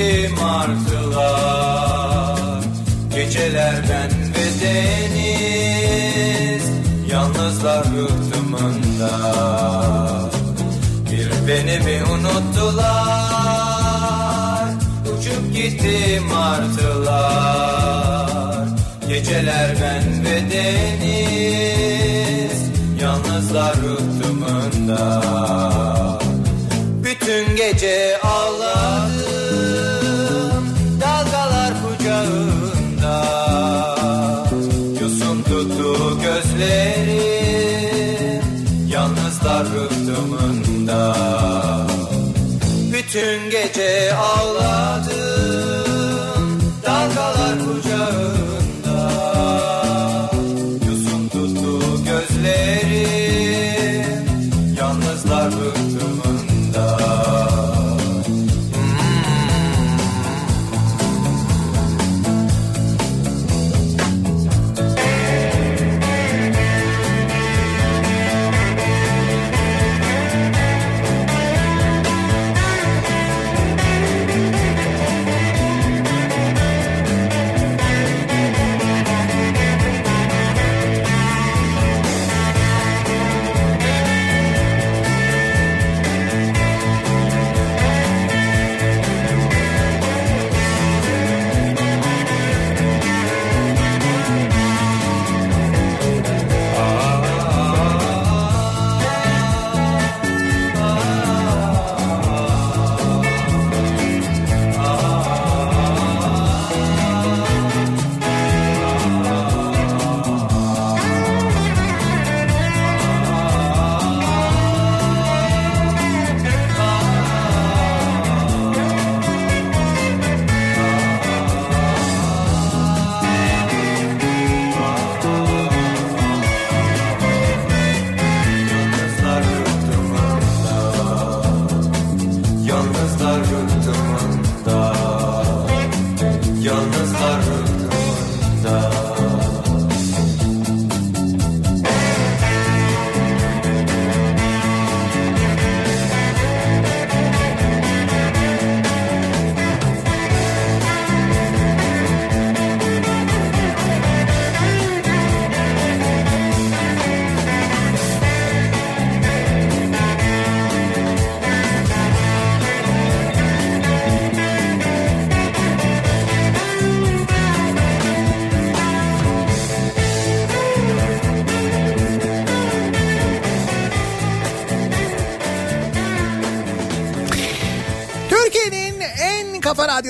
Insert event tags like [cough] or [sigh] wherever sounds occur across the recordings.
Uçup gitti martılar Gecelerden ve deniz Yalnızlar rıhtımında Bir beni mi unuttular Uçup gitti martılar Geceler ben ve deniz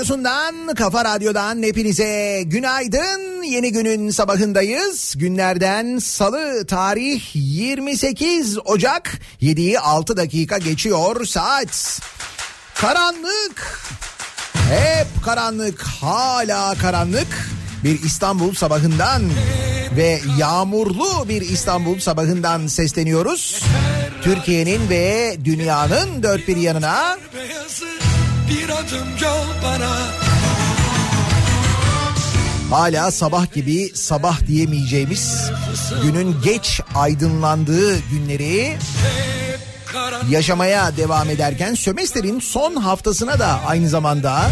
radyosundan, kafa radyodan hepinize günaydın. Yeni günün sabahındayız. Günlerden salı tarih 28 Ocak 7'yi 6 dakika geçiyor saat. Karanlık. Hep karanlık, hala karanlık. Bir İstanbul sabahından ve yağmurlu bir İstanbul sabahından sesleniyoruz. Türkiye'nin ve dünyanın dört bir yanına bir adım yol bana hala sabah gibi sabah diyemeyeceğimiz günün geç aydınlandığı günleri yaşamaya devam ederken sömestrin son haftasına da aynı zamanda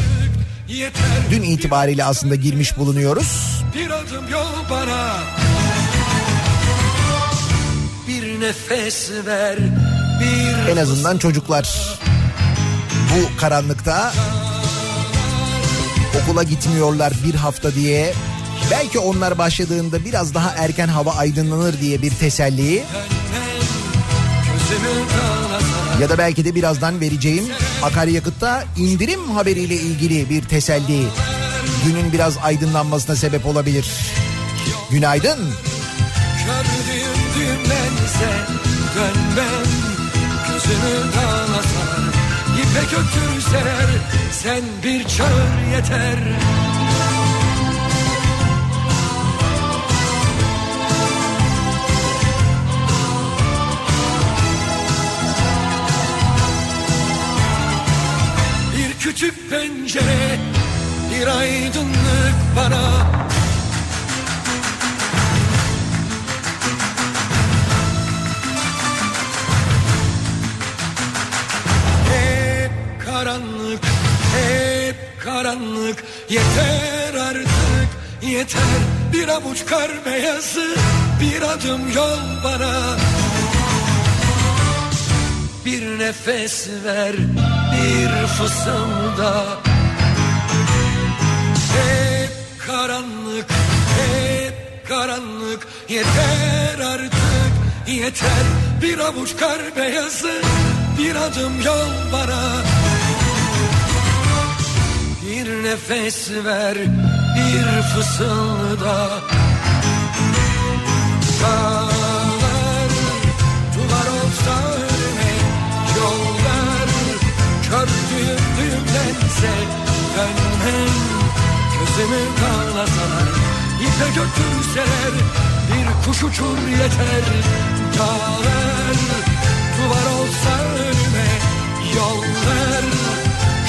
dün itibariyle aslında girmiş bulunuyoruz. bir adım yol bana bir nefes ver En azından çocuklar bu karanlıkta. Okula gitmiyorlar bir hafta diye. Belki onlar başladığında biraz daha erken hava aydınlanır diye bir teselli. Ya da belki de birazdan vereceğim akaryakıtta indirim haberiyle ilgili bir teselli. Günün biraz aydınlanmasına sebep olabilir. Günaydın. Gördüğüm düğümlense dönmem. Gözümü İpe götürseler Sen bir çağır yeter. Bir küçük pencere Bir aydınlık bana karanlık. Yeter artık, yeter. Bir avuç kar beyazı, bir adım yol bana. Bir nefes ver, bir fısılda. Hep karanlık, hep karanlık. Yeter artık, yeter. Bir avuç kar beyazı, bir adım yol bana nefes ver, bir fısılda. Dağlar, duvar olsa önüme Yollar, kördüğüm düğümlense Dönmem, gözümü dağlasalar İpe götürseler, bir kuş uçur yeter. Dağlar, duvar olsa önüme Yollar,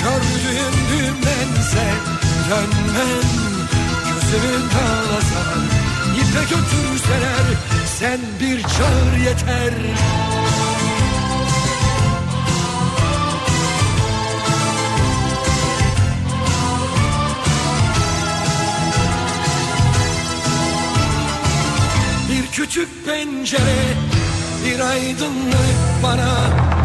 kördüğüm düğümlense Dönmem, gözümü dağlasalar İpe götürseler, sen bir çağır yeter. Bir küçük pencere bir aydınlık bana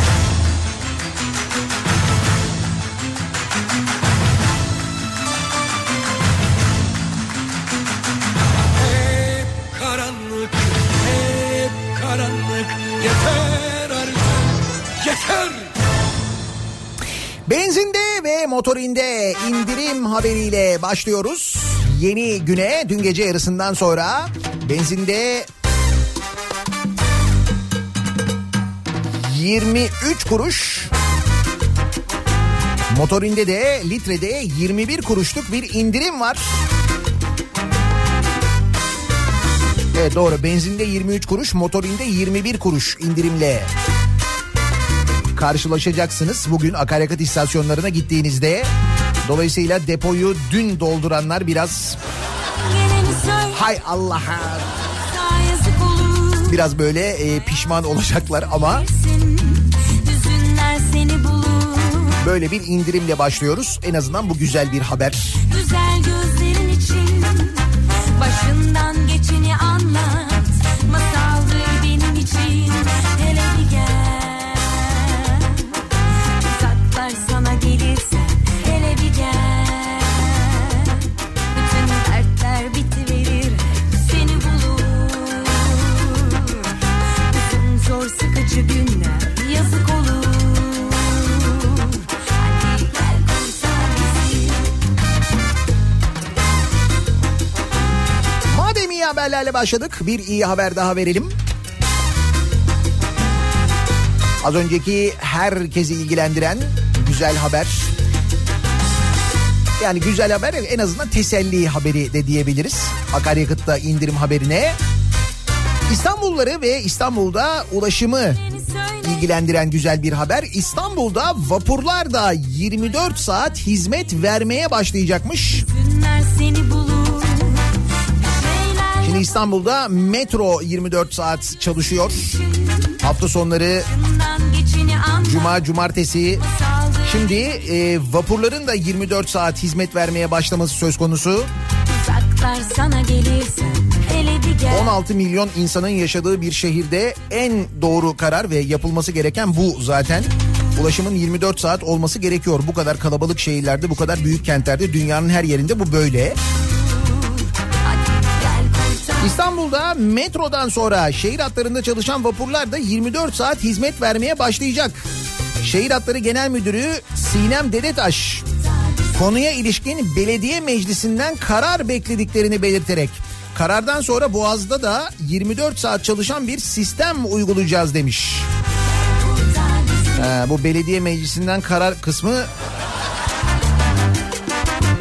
motorinde indirim haberiyle başlıyoruz. Yeni güne dün gece yarısından sonra benzinde 23 kuruş motorinde de litrede 21 kuruşluk bir indirim var. Evet doğru benzinde 23 kuruş motorinde 21 kuruş indirimle karşılaşacaksınız bugün akaryakıt istasyonlarına gittiğinizde. Dolayısıyla depoyu dün dolduranlar biraz hay Allah'a biraz böyle e, pişman olacaklar ama böyle bir indirimle başlıyoruz. En azından bu güzel bir haber. Güzel gözlerin için Başından geçeni anlat Masaldır iyi haberlerle başladık bir iyi haber daha verelim. Az önceki herkesi ilgilendiren güzel haber. Yani güzel haber en azından teselli haberi de diyebiliriz. Akaryakıtta indirim haberine. İstanbulluları ve İstanbul'da ulaşımı ilgilendiren güzel bir haber. İstanbul'da vapurlar da 24 saat hizmet vermeye başlayacakmış. Günler seni bulur. Şimdi İstanbul'da metro 24 saat çalışıyor. Hafta sonları cuma cumartesi. Şimdi e, vapurların da 24 saat hizmet vermeye başlaması söz konusu. uzaklar sana gelirsen hele bir gel. 16 milyon insanın yaşadığı bir şehirde en doğru karar ve yapılması gereken bu zaten. Ulaşımın 24 saat olması gerekiyor. Bu kadar kalabalık şehirlerde, bu kadar büyük kentlerde, dünyanın her yerinde bu böyle. İstanbul'da metrodan sonra şehir hatlarında çalışan vapurlar da 24 saat hizmet vermeye başlayacak. Şehir Hatları Genel Müdürü Sinem Dedetaş konuya ilişkin belediye meclisinden karar beklediklerini belirterek karardan sonra Boğaz'da da 24 saat çalışan bir sistem uygulayacağız demiş. Ha, bu belediye meclisinden karar kısmı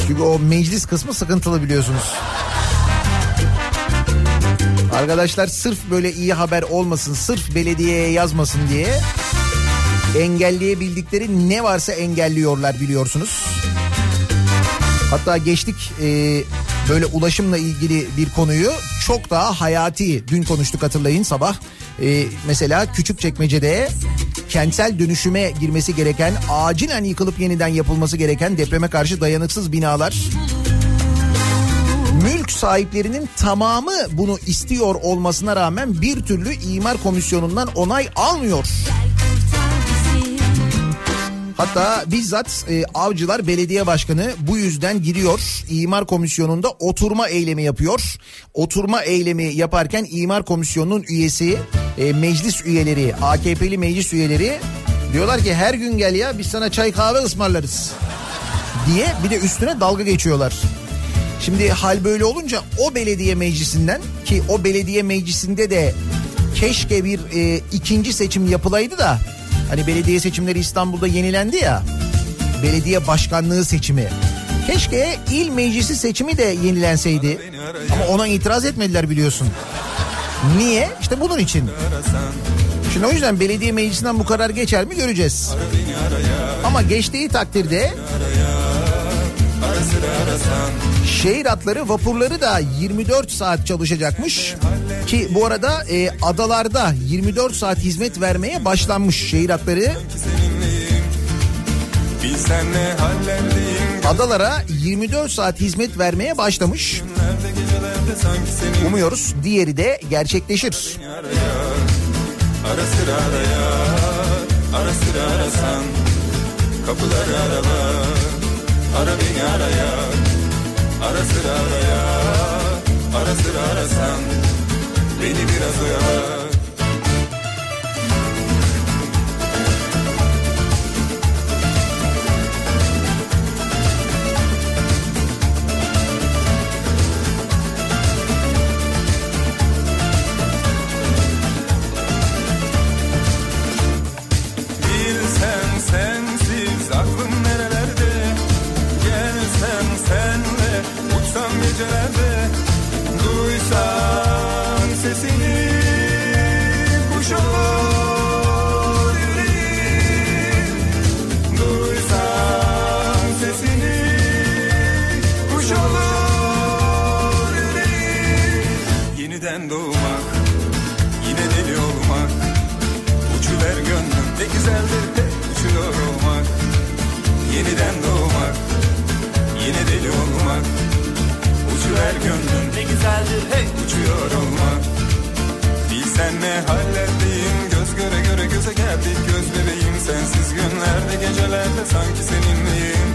çünkü o meclis kısmı sıkıntılı biliyorsunuz. Arkadaşlar sırf böyle iyi haber olmasın, sırf belediyeye yazmasın diye engelleyebildikleri ne varsa engelliyorlar biliyorsunuz. Hatta geçtik e, böyle ulaşımla ilgili bir konuyu çok daha hayati dün konuştuk hatırlayın sabah. E, mesela Küçükçekmece'de kentsel dönüşüme girmesi gereken acilen yıkılıp yeniden yapılması gereken depreme karşı dayanıksız binalar mülk sahiplerinin tamamı bunu istiyor olmasına rağmen bir türlü imar komisyonundan onay almıyor. Hatta bizzat e, Avcılar Belediye Başkanı bu yüzden gidiyor. İmar Komisyonu'nda oturma eylemi yapıyor. Oturma eylemi yaparken İmar Komisyonu'nun üyesi, e, meclis üyeleri, AKP'li meclis üyeleri diyorlar ki her gün gel ya biz sana çay kahve ısmarlarız diye bir de üstüne dalga geçiyorlar. Şimdi hal böyle olunca o belediye meclisinden ki o belediye meclisinde de keşke bir e, ikinci seçim yapılaydı da hani belediye seçimleri İstanbul'da yenilendi ya belediye başkanlığı seçimi. Keşke il meclisi seçimi de yenilenseydi ama ona itiraz etmediler biliyorsun. Niye? İşte bunun için. Şimdi o yüzden belediye meclisinden bu karar geçer mi göreceğiz. Ama geçtiği takdirde Şehir hatları vapurları da 24 saat çalışacakmış. Ki bu arada e, adalarda 24 saat hizmet vermeye başlanmış şehir hatları. Adalara 24 saat hizmet vermeye başlamış. Umuyoruz diğeri de gerçekleşir. Ara sıra araya Ara sıra arasan Kapıları arala Ara beni araya Ara sıra araya Ara sıra arasan Beni biraz oyala gecelerde Duysam sesini kuş olur yüreğim Duysam sesini kuş olur yüreğim Yeniden doğmak yine deli olmak Uçuver gönlüm ne güzeldir hep uçuyor olmak. Yeniden doğmak yine deli olmak Uçuver gönlüm. Ne güzeldir hey uçuyor olmak Bilsen ne hallerdeyim göz göre göre göze geldik. Göz bebeğim Sensiz günlerde gecelerde sanki seninleyim.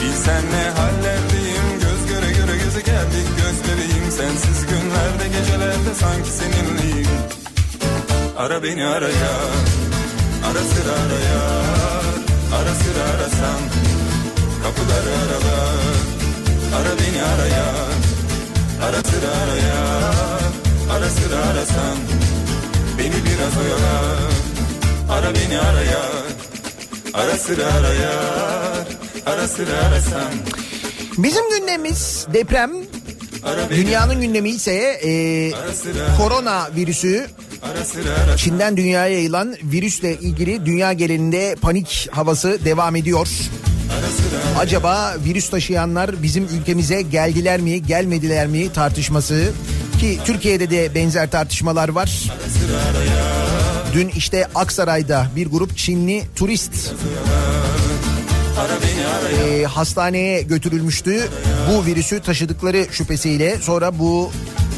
Bilsen ne hallerdeyim göz göre göre göze geldik. Göz bebeğim Sensiz günlerde gecelerde sanki seninleyim. Ara beni araya Ara sıra araya Ara sıra arasan Kapıları arala Ara beni araya Ara sıra araya Ara sıra arasan Beni biraz oyala. Ara beni araya Ara sıra araya Ara sıra arasan Bizim gündemimiz deprem. Ara Dünyanın gündemi ise e, korona virüsü. Ara Çin'den dünyaya yayılan virüsle ilgili dünya genelinde panik havası devam ediyor. Acaba virüs taşıyanlar bizim ülkemize geldiler mi, gelmediler mi tartışması ki Türkiye'de de benzer tartışmalar var. Dün işte Aksaray'da bir grup Çinli turist e, hastaneye götürülmüştü. Bu virüsü taşıdıkları şüphesiyle sonra bu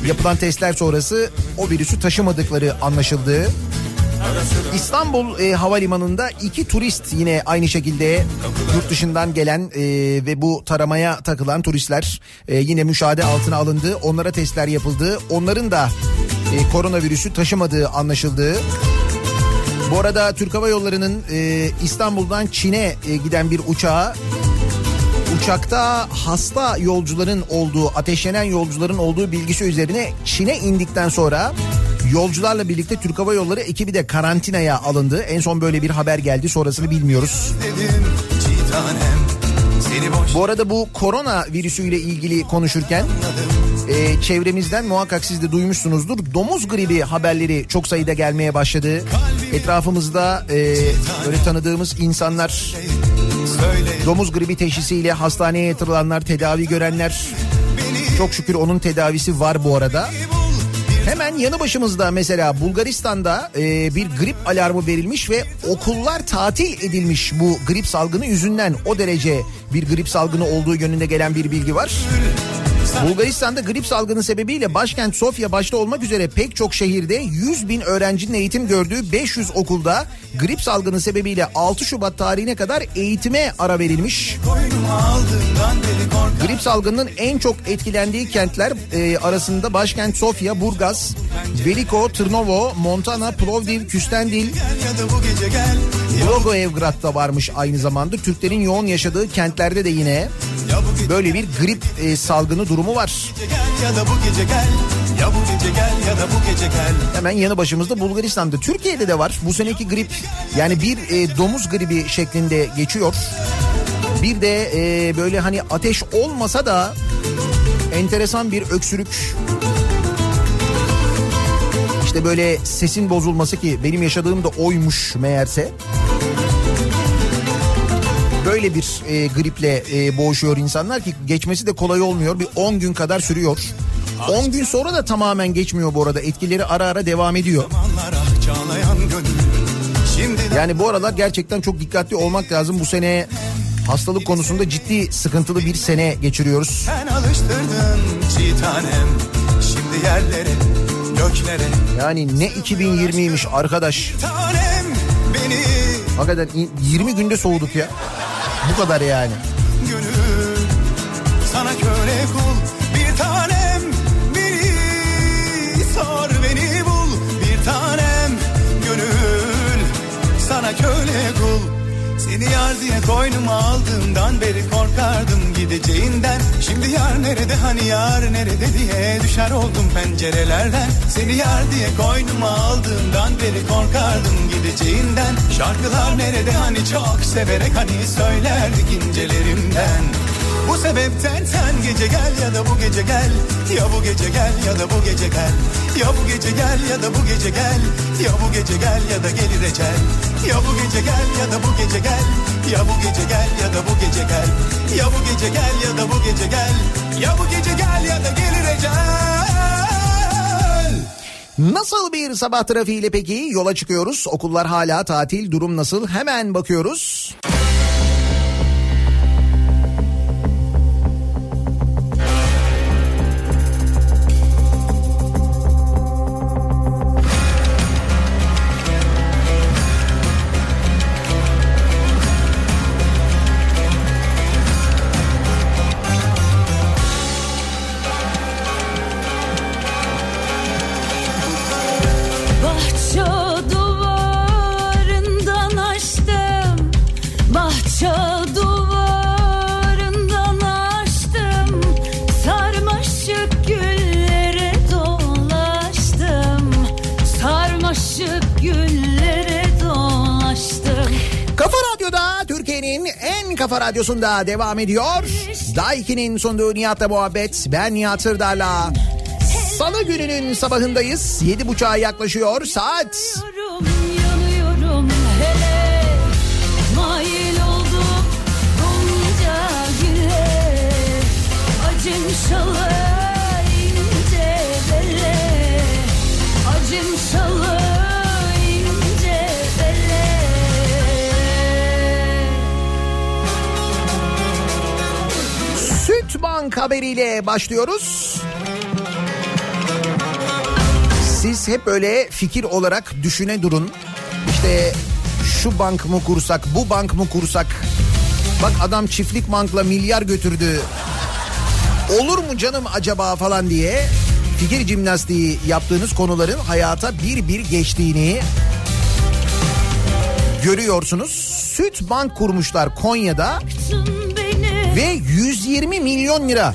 yapılan testler sonrası o virüsü taşımadıkları anlaşıldı. İstanbul e, Havalimanı'nda iki turist yine aynı şekilde yurt dışından gelen e, ve bu taramaya takılan turistler e, yine müşahede altına alındı. Onlara testler yapıldı. Onların da e, koronavirüsü taşımadığı anlaşıldı. Bu arada Türk Hava Yolları'nın e, İstanbul'dan Çin'e e, giden bir uçağı uçakta hasta yolcuların olduğu, ateşlenen yolcuların olduğu bilgisi üzerine Çin'e indikten sonra yolcularla birlikte Türk Hava Yolları ekibi de karantinaya alındı. En son böyle bir haber geldi. Sonrasını bilmiyoruz. Dedim Bu arada bu korona virüsüyle ilgili konuşurken e, çevremizden muhakkak siz de duymuşsunuzdur. Domuz gribi haberleri çok sayıda gelmeye başladı. Etrafımızda e, böyle tanıdığımız insanlar domuz gribi teşhisiyle hastaneye yatırılanlar, tedavi görenler. Çok şükür onun tedavisi var bu arada. Hemen yanı başımızda mesela Bulgaristan'da e, bir grip alarmı verilmiş ve okullar tatil edilmiş bu grip salgını yüzünden o derece bir grip salgını olduğu yönünde gelen bir bilgi var. Bulgaristan'da grip salgını sebebiyle başkent Sofya başta olmak üzere pek çok şehirde 100 bin öğrencinin eğitim gördüğü 500 okulda grip salgını sebebiyle 6 Şubat tarihine kadar eğitime ara verilmiş. Grip salgınının en çok etkilendiği kentler e, arasında başkent Sofya, Burgaz, Veliko, Tırnovo, Montana, Plovdiv, Küstendil, Gel ya da bu gece gel Blagoevgrad'da varmış aynı zamanda. Türklerin yoğun yaşadığı kentlerde de yine böyle bir grip e, salgını durumu var. Hemen yanı başımızda Bulgaristan'da. Türkiye'de de var. Bu seneki grip yani bir e, domuz gribi şeklinde geçiyor. Bir de e, böyle hani ateş olmasa da enteresan bir öksürük. İşte böyle sesin bozulması ki benim yaşadığım da oymuş meğerse. Böyle bir e, griple e, boğuşuyor insanlar ki geçmesi de kolay olmuyor. Bir 10 gün kadar sürüyor. 10 gün sonra da tamamen geçmiyor bu arada. Etkileri ara ara devam ediyor. Yani bu aralar gerçekten çok dikkatli olmak lazım. Bu sene hastalık konusunda ciddi sıkıntılı bir sene geçiriyoruz. sen alıştırdın çiğ tanem Şimdi yerlere göklere Yani ne 2020'ymiş arkadaş. Hakikaten 20 günde soğuduk ya. Bu kadar yani. gönül Sana köle kul bir tanem Beni sor beni bul bir tanem Gönül sana köle kul Seni yar diye koynuma aldığımdan beri korkardım gideceğinden. Şimdi yar nerede hani yar nerede diye düşer oldum pencerelerden. Seni yar diye koynuma aldığımdan beri korkardım gideceğinden. Şarkılar nerede hani çok severek hani söylerdik incelerimden. Bu sebepten sen gece gel ya da bu gece gel. Ya bu gece gel ya da bu gece gel. Ya bu gece gel ya da bu gece gel Ya bu gece gel ya da gelir ecel. Ya bu gece gel ya da bu gece gel. Ya bu gece gel ya da bu gece gel. Ya bu gece gel ya da bu gece gel. Ya bu gece gel ya da gelir ecel. Nasıl bir sabah trafiğiyle peki? Yola çıkıyoruz? Okullar hala tatil. Durum nasıl? Hemen bakıyoruz. Kafa radyosunda devam ediyor. Daiki'nin sunduğu Nihat'la muhabbet. Ben Nihat Sırdar'la. Salı gününün sabahındayız. Yedi buçuğa yaklaşıyor saat. Süt Bank haberiyle başlıyoruz. Siz hep öyle fikir olarak düşüne durun. İşte şu bank mı kursak, bu bank mı kursak? Bak adam çiftlik bankla milyar götürdü. Olur mu canım acaba falan diye fikir jimnastiği yaptığınız konuların hayata bir bir geçtiğini görüyorsunuz. Süt bank kurmuşlar Konya'da ve 120 milyon lira.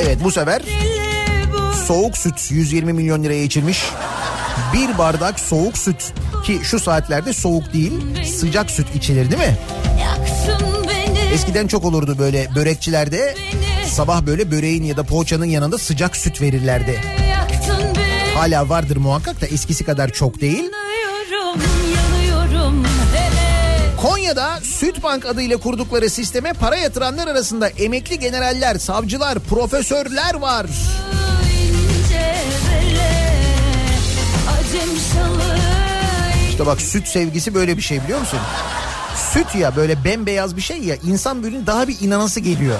Evet bu sefer soğuk süt 120 milyon liraya içilmiş. Bir bardak soğuk süt ki şu saatlerde soğuk değil sıcak süt içilir değil mi? Eskiden çok olurdu böyle börekçilerde sabah böyle böreğin ya da poğaçanın yanında sıcak süt verirlerdi. Hala vardır muhakkak da eskisi kadar çok değil. Konya'da Sütbank adıyla kurdukları sisteme para yatıranlar arasında emekli generaller, savcılar, profesörler var. İşte bak süt sevgisi böyle bir şey biliyor musun? Süt ya böyle bembeyaz bir şey ya insan böyle daha bir inanası geliyor.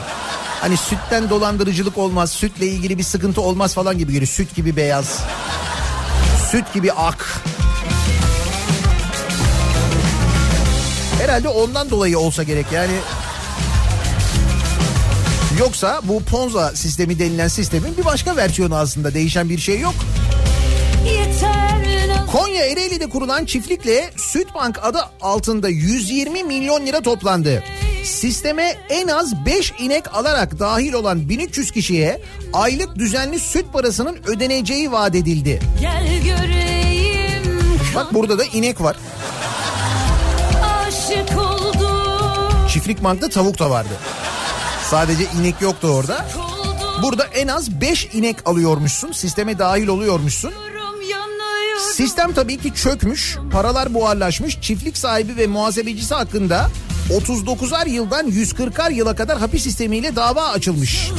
Hani sütten dolandırıcılık olmaz, sütle ilgili bir sıkıntı olmaz falan gibi geliyor. Süt gibi beyaz, süt gibi ak. Herhalde ondan dolayı olsa gerek yani. Yoksa bu Ponza sistemi denilen sistemin bir başka versiyonu aslında değişen bir şey yok. Konya Ereğli'de kurulan çiftlikle Sütbank adı altında 120 milyon lira toplandı. Sisteme en az 5 inek alarak dahil olan 1300 kişiye aylık düzenli süt parasının ödeneceği vaat edildi. Bak burada da inek var. Çiftlik bankta tavuk da vardı. Sadece inek yoktu orada. Burada en az 5 inek alıyormuşsun. Sisteme dahil oluyormuşsun. Sistem tabii ki çökmüş, paralar buharlaşmış, çiftlik sahibi ve muhasebecisi hakkında 39'ar yıldan 140'ar yıla kadar hapis sistemiyle dava açılmış.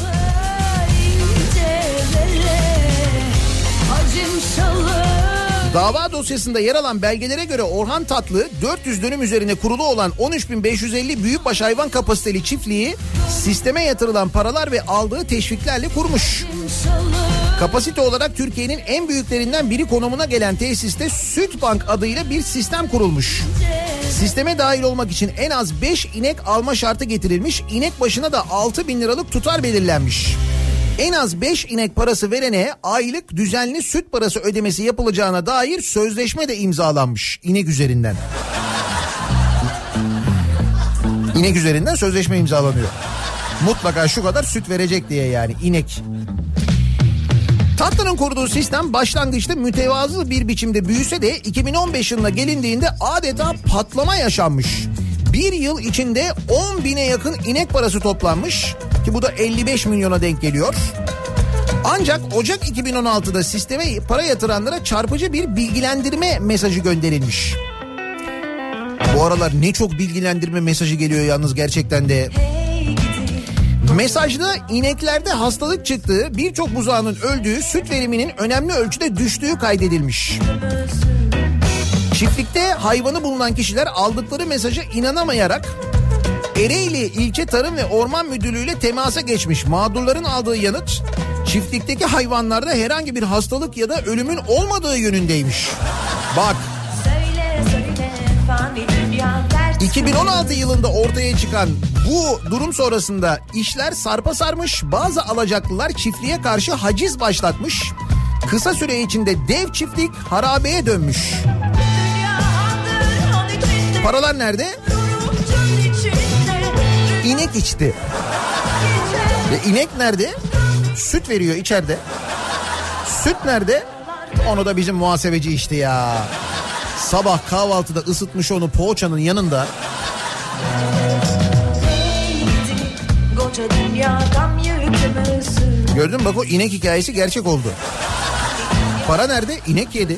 Dava dosyasında yer alan belgelere göre Orhan Tatlı 400 dönüm üzerine kurulu olan 13.550 büyükbaş hayvan kapasiteli çiftliği sisteme yatırılan paralar ve aldığı teşviklerle kurmuş. Kapasite olarak Türkiye'nin en büyüklerinden biri konumuna gelen tesiste Sütbank adıyla bir sistem kurulmuş. Sisteme dahil olmak için en az 5 inek alma şartı getirilmiş. İnek başına da 6 bin liralık tutar belirlenmiş. En az 5 inek parası verene aylık düzenli süt parası ödemesi yapılacağına dair sözleşme de imzalanmış inek üzerinden. İnek üzerinden sözleşme imzalanıyor. Mutlaka şu kadar süt verecek diye yani inek. Tatlı'nın kurduğu sistem başlangıçta mütevazı bir biçimde büyüse de 2015 yılına gelindiğinde adeta patlama yaşanmış. Bir yıl içinde 10 bine yakın inek parası toplanmış ki bu da 55 milyona denk geliyor. Ancak Ocak 2016'da sisteme para yatıranlara çarpıcı bir bilgilendirme mesajı gönderilmiş. Bu aralar ne çok bilgilendirme mesajı geliyor yalnız gerçekten de. Mesajda ineklerde hastalık çıktığı, birçok buzağının öldüğü, süt veriminin önemli ölçüde düştüğü kaydedilmiş. Çiftlikte hayvanı bulunan kişiler aldıkları mesaja inanamayarak Ereğli İlçe Tarım ve Orman Müdürlüğü ile temasa geçmiş. Mağdurların aldığı yanıt çiftlikteki hayvanlarda herhangi bir hastalık ya da ölümün olmadığı yönündeymiş. Bak Söyle söyle fani dünya dert 2016 yılında ortaya çıkan bu durum sonrasında işler sarpa sarmış. Bazı alacaklılar çiftliğe karşı haciz başlatmış. Kısa süre içinde dev çiftlik harabeye dönmüş. Paralar nerede? İnek içti. Ve inek nerede? Süt veriyor içeride. Süt nerede? Onu da bizim muhasebeci içti ya. Sabah kahvaltıda ısıtmış onu poğaçanın yanında. Gördün mü bak o inek hikayesi gerçek oldu. Para nerede? İnek yedi.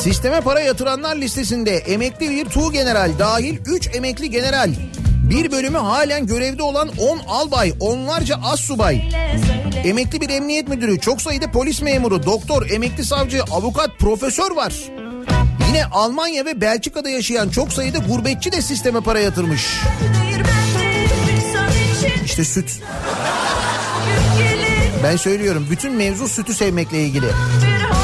Sisteme para yatıranlar listesinde emekli bir tuğ general dahil 3 emekli general. Bir bölümü halen görevde olan 10 albay, onlarca as subay. Emekli bir emniyet müdürü, çok sayıda polis memuru, doktor, emekli savcı, avukat, profesör var. Yine Almanya ve Belçika'da yaşayan çok sayıda gurbetçi de sisteme para yatırmış. İşte süt. Ben söylüyorum bütün mevzu sütü sevmekle ilgili. bir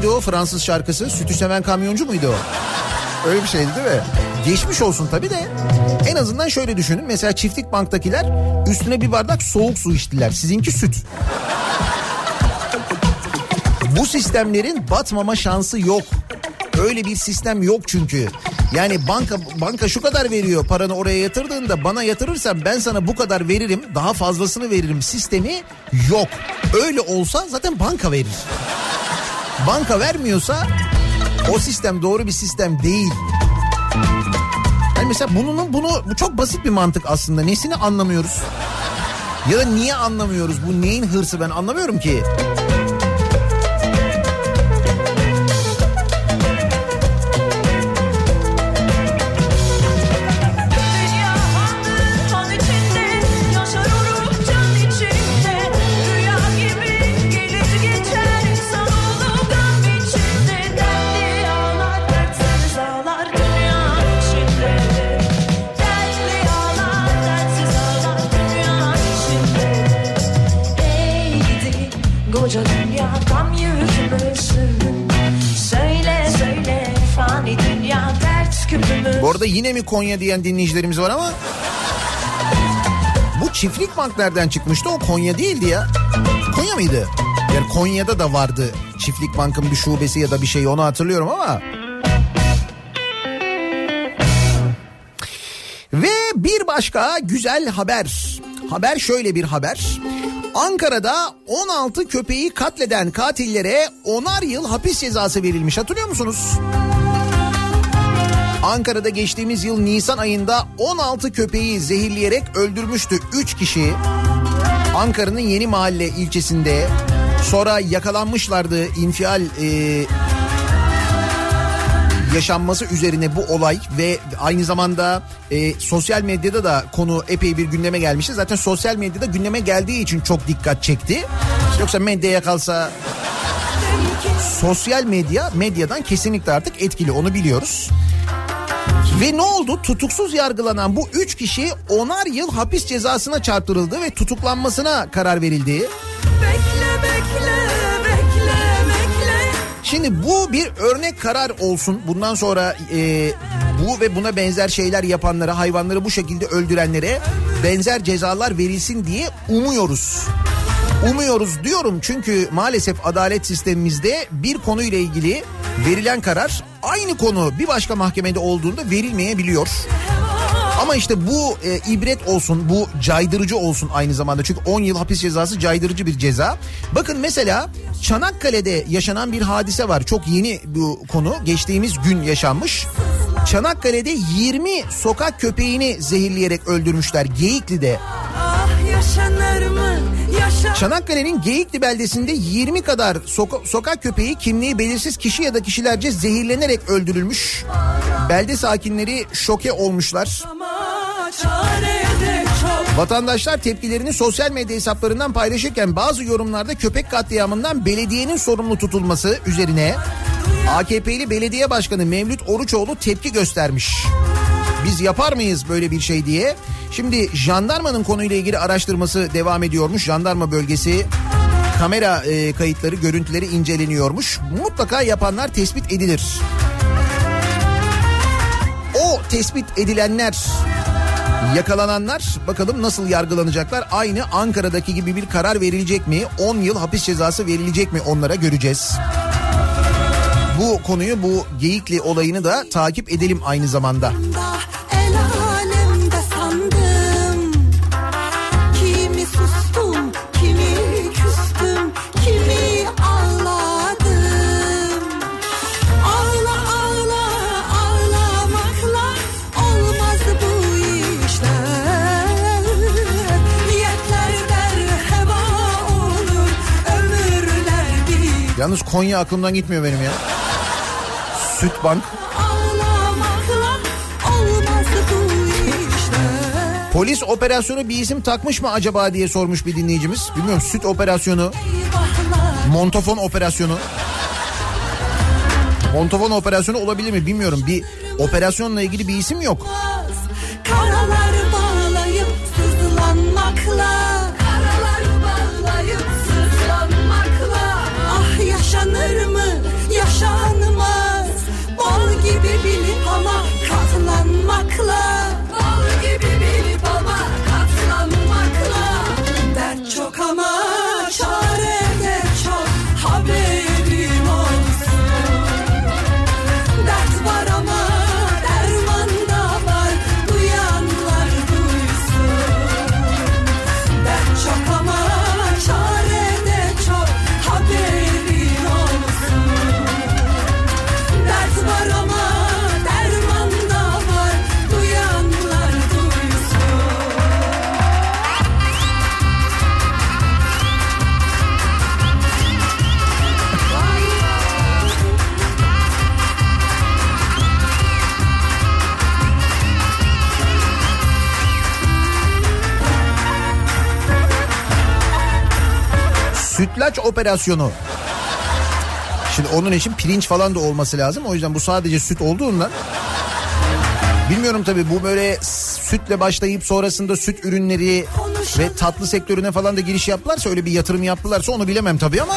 Neydi o Fransız şarkısı? Sütü seven kamyoncu muydu o? Öyle bir şeydi değil mi? Geçmiş olsun tabii de. En azından şöyle düşünün. Mesela çiftlik banktakiler üstüne bir bardak soğuk su içtiler. Sizinki süt. Bu sistemlerin batmama şansı yok. Öyle bir sistem yok çünkü. Yani banka banka şu kadar veriyor paranı oraya yatırdığında bana yatırırsan ben sana bu kadar veririm daha fazlasını veririm sistemi yok. Öyle olsa zaten banka verir. Banka vermiyorsa o sistem doğru bir sistem değil. Yani mesela bunun bunu bu çok basit bir mantık aslında. Nesini anlamıyoruz? Ya da niye anlamıyoruz? Bu neyin hırsı ben anlamıyorum ki. Arada yine mi Konya diyen dinleyicilerimiz var ama... Bu çiftlik bank nereden çıkmıştı? O Konya değildi ya. Konya mıydı? Yani Konya'da da vardı çiftlik bankın bir şubesi ya da bir şey onu hatırlıyorum ama... Ve bir başka güzel haber. Haber şöyle bir haber. Ankara'da 16 köpeği katleden katillere onar yıl hapis cezası verilmiş. Hatırlıyor musunuz? Ankara'da geçtiğimiz yıl Nisan ayında 16 köpeği zehirleyerek öldürmüştü 3 kişi. Ankara'nın Yeni Mahalle ilçesinde sonra yakalanmışlardı infial e, yaşanması üzerine bu olay ve aynı zamanda e, sosyal medyada da konu epey bir gündeme gelmişti. Zaten sosyal medyada gündeme geldiği için çok dikkat çekti. Yoksa medyaya kalsa sosyal medya medyadan kesinlikle artık etkili onu biliyoruz. Ve ne oldu? Tutuksuz yargılanan bu üç kişi onar yıl hapis cezasına çarptırıldı ve tutuklanmasına karar verildi. Bekle bekle bekle bekle Şimdi bu bir örnek karar olsun. Bundan sonra e, bu ve buna benzer şeyler yapanlara, hayvanları bu şekilde öldürenlere benzer cezalar verilsin diye umuyoruz. Umuyoruz diyorum çünkü maalesef adalet sistemimizde bir konuyla ilgili verilen karar aynı konu bir başka mahkemede olduğunda verilmeyebiliyor. Ama işte bu e, ibret olsun, bu caydırıcı olsun aynı zamanda. Çünkü 10 yıl hapis cezası caydırıcı bir ceza. Bakın mesela Çanakkale'de yaşanan bir hadise var. Çok yeni bu konu. Geçtiğimiz gün yaşanmış. Çanakkale'de 20 sokak köpeğini zehirleyerek öldürmüşler Geyikli'de. Ah yaşanır mı Çanakkale'nin Geyikli beldesinde 20 kadar soka- sokak köpeği kimliği belirsiz kişi ya da kişilerce zehirlenerek öldürülmüş. Belde sakinleri şoke olmuşlar. Vatandaşlar tepkilerini sosyal medya hesaplarından paylaşırken bazı yorumlarda köpek katliamından belediyenin sorumlu tutulması üzerine AKP'li belediye başkanı Mevlüt Oruçoğlu tepki göstermiş. Biz yapar mıyız böyle bir şey diye. Şimdi jandarmanın konuyla ilgili araştırması devam ediyormuş. Jandarma bölgesi kamera e, kayıtları, görüntüleri inceleniyormuş. Mutlaka yapanlar tespit edilir. O tespit edilenler Yakalananlar bakalım nasıl yargılanacaklar? Aynı Ankara'daki gibi bir karar verilecek mi? 10 yıl hapis cezası verilecek mi onlara göreceğiz. Bu konuyu bu geyikli olayını da takip edelim aynı zamanda. Yalnız Konya aklımdan gitmiyor benim ya. Bu işler Polis operasyonu bir isim takmış mı acaba diye sormuş bir dinleyicimiz. Bilmiyorum süt operasyonu, montofon operasyonu. Montofon operasyonu olabilir mi bilmiyorum. Bir operasyonla ilgili bir isim yok. Gibi bilip ama katlanmakla Sütlaç operasyonu. Şimdi onun için pirinç falan da olması lazım. O yüzden bu sadece süt olduğundan. Bilmiyorum tabii bu böyle sütle başlayıp sonrasında süt ürünleri ve tatlı sektörüne falan da giriş yaptılarsa öyle bir yatırım yaptılarsa onu bilemem tabii ama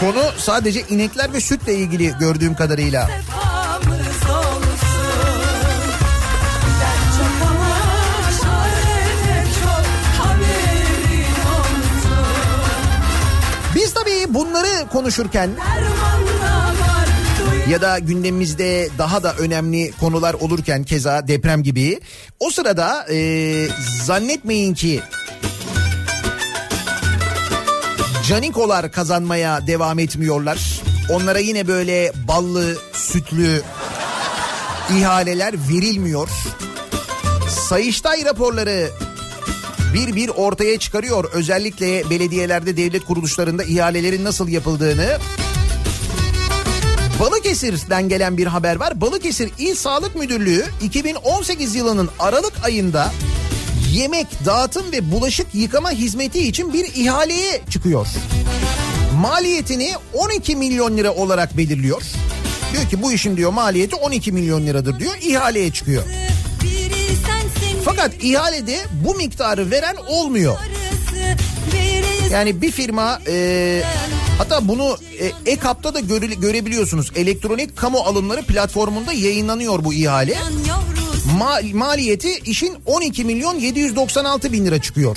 konu sadece inekler ve sütle ilgili gördüğüm kadarıyla. Konuşurken ya da gündemimizde daha da önemli konular olurken keza deprem gibi o sırada e, zannetmeyin ki canikolar kazanmaya devam etmiyorlar. Onlara yine böyle ballı, sütlü ihaleler verilmiyor. Sayıştay raporları bir bir ortaya çıkarıyor. Özellikle belediyelerde, devlet kuruluşlarında ihalelerin nasıl yapıldığını. Balıkesir'den gelen bir haber var. Balıkesir İl Sağlık Müdürlüğü 2018 yılının Aralık ayında yemek, dağıtım ve bulaşık yıkama hizmeti için bir ihaleye çıkıyor. Maliyetini 12 milyon lira olarak belirliyor. Diyor ki bu işin diyor maliyeti 12 milyon liradır diyor. İhaleye çıkıyor. Fakat ihalede bu miktarı veren olmuyor. Yani bir firma e, hatta bunu e, EKAP'ta da göre- görebiliyorsunuz. Elektronik kamu alımları platformunda yayınlanıyor bu ihale. Ma- maliyeti işin 12 milyon 796 bin lira çıkıyor.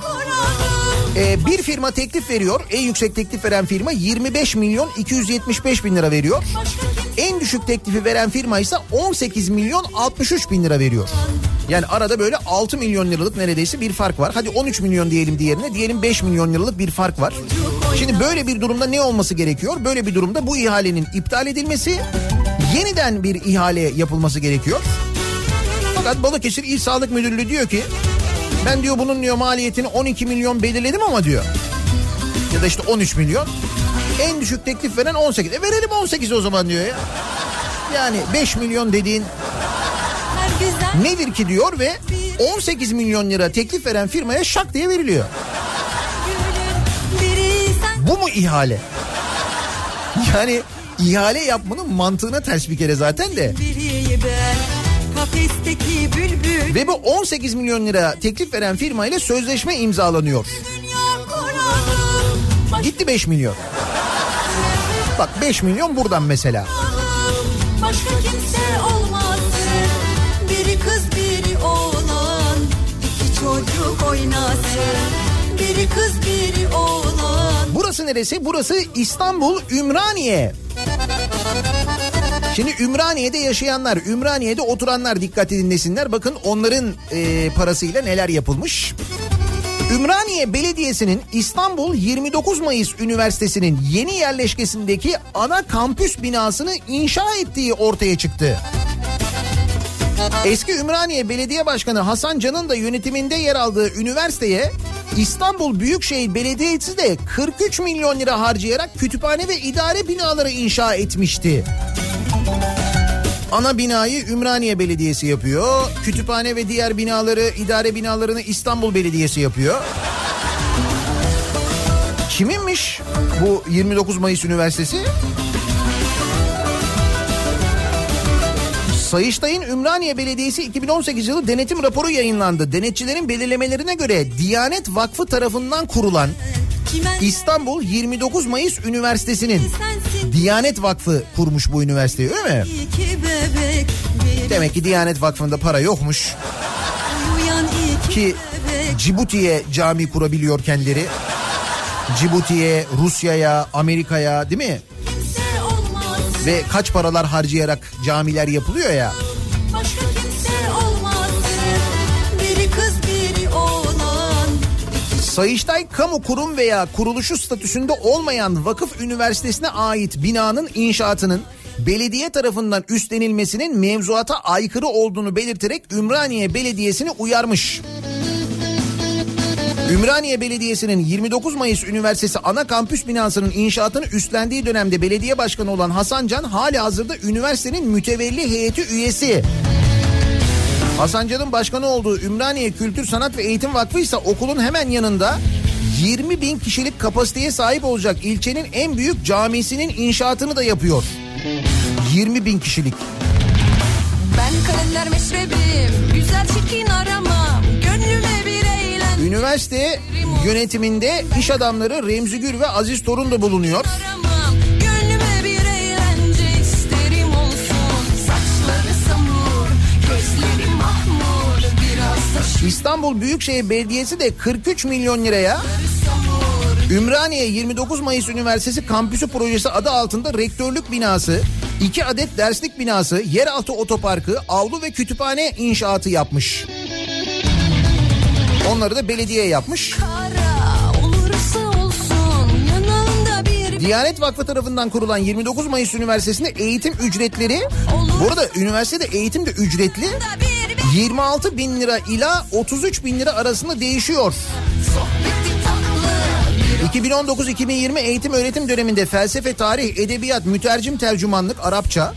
Kur'an'ım E, bir firma teklif veriyor. En yüksek teklif veren firma 25 milyon 275 bin lira veriyor. Düşük teklifi veren firma ise 18 milyon 63 bin lira veriyor. Yani arada böyle 6 milyon liralık neredeyse bir fark var. Hadi 13 milyon diyelim diğerine. Diyelim 5 milyon liralık bir fark var. Şimdi böyle bir durumda ne olması gerekiyor? Böyle bir durumda bu ihalenin iptal edilmesi, yeniden bir ihale yapılması gerekiyor. Fakat Balıkesir İl Sağlık Müdürlüğü diyor ki ben diyor bunun diyor maliyetini 12 milyon belirledim ama diyor. Ya da işte 13 milyon. En düşük teklif veren 18. E verelim 18 o zaman diyor ya. Yani 5 milyon dediğin nedir ki diyor ve 18 milyon lira teklif veren firmaya şak diye veriliyor. Bu mu ihale? Yani ihale yapmanın mantığına ters bir kere zaten de. Ve bu 18 milyon lira teklif veren firmayla sözleşme imzalanıyor. Gitti 5 milyon. Bak 5 milyon buradan mesela. Başka kimse olmasın Biri kız biri oğlan İki çocuk oynasın Biri kız biri oğlan Burası neresi? Burası İstanbul Ümraniye. Şimdi Ümraniye'de yaşayanlar, Ümraniye'de oturanlar dikkat dinlesinler. Bakın onların e, parasıyla neler yapılmış. Ümraniye Belediyesi'nin İstanbul 29 Mayıs Üniversitesi'nin yeni yerleşkesindeki ana kampüs binasını inşa ettiği ortaya çıktı. Eski Ümraniye Belediye Başkanı Hasan Can'ın da yönetiminde yer aldığı üniversiteye İstanbul Büyükşehir Belediyesi de 43 milyon lira harcayarak kütüphane ve idare binaları inşa etmişti. Ana binayı Ümraniye Belediyesi yapıyor. Kütüphane ve diğer binaları, idare binalarını İstanbul Belediyesi yapıyor. Kiminmiş bu 29 Mayıs Üniversitesi? Sayıştay'ın Ümraniye Belediyesi 2018 yılı denetim raporu yayınlandı. Denetçilerin belirlemelerine göre Diyanet Vakfı tarafından kurulan İstanbul 29 Mayıs Üniversitesi'nin Diyanet Vakfı kurmuş bu üniversiteyi öyle mi? Demek ki Diyanet Vakfı'nda para yokmuş ki Cibuti'ye cami kurabiliyor kendileri. Cibuti'ye, Rusya'ya, Amerika'ya değil mi? Ve kaç paralar harcayarak camiler yapılıyor ya. Sayıştay kamu kurum veya kuruluşu statüsünde olmayan vakıf üniversitesine ait binanın inşaatının belediye tarafından üstlenilmesinin mevzuata aykırı olduğunu belirterek Ümraniye Belediyesi'ni uyarmış. Ümraniye Belediyesi'nin 29 Mayıs Üniversitesi ana kampüs binasının inşaatını üstlendiği dönemde belediye başkanı olan Hasan Can hali hazırda üniversitenin mütevelli heyeti üyesi. Hasan Can'ın başkanı olduğu Ümraniye Kültür Sanat ve Eğitim Vakfı ise okulun hemen yanında 20 bin kişilik kapasiteye sahip olacak ilçenin en büyük camisinin inşaatını da yapıyor. 20 bin kişilik. Ben kalender meşrebim Güzel çirkin aramam Gönlüme bir eğlen Üniversite yönetiminde iş adamları Remzi Gül ve Aziz Torun da bulunuyor. aramam İstanbul Büyükşehir Belediyesi de 43 milyon liraya Ümraniye 29 Mayıs Üniversitesi Kampüsü Projesi adı altında rektörlük binası, 2 adet derslik binası, yeraltı otoparkı, avlu ve kütüphane inşaatı yapmış. Onları da belediye yapmış. Diyanet Vakfı tarafından kurulan 29 Mayıs Üniversitesi'nde eğitim ücretleri, bu arada üniversitede eğitim de ücretli, bir 26 bin lira ila 33 bin lira arasında değişiyor. sohbeti tatlı 2019-2020 eğitim öğretim döneminde felsefe, tarih, edebiyat, mütercim tercümanlık, Arapça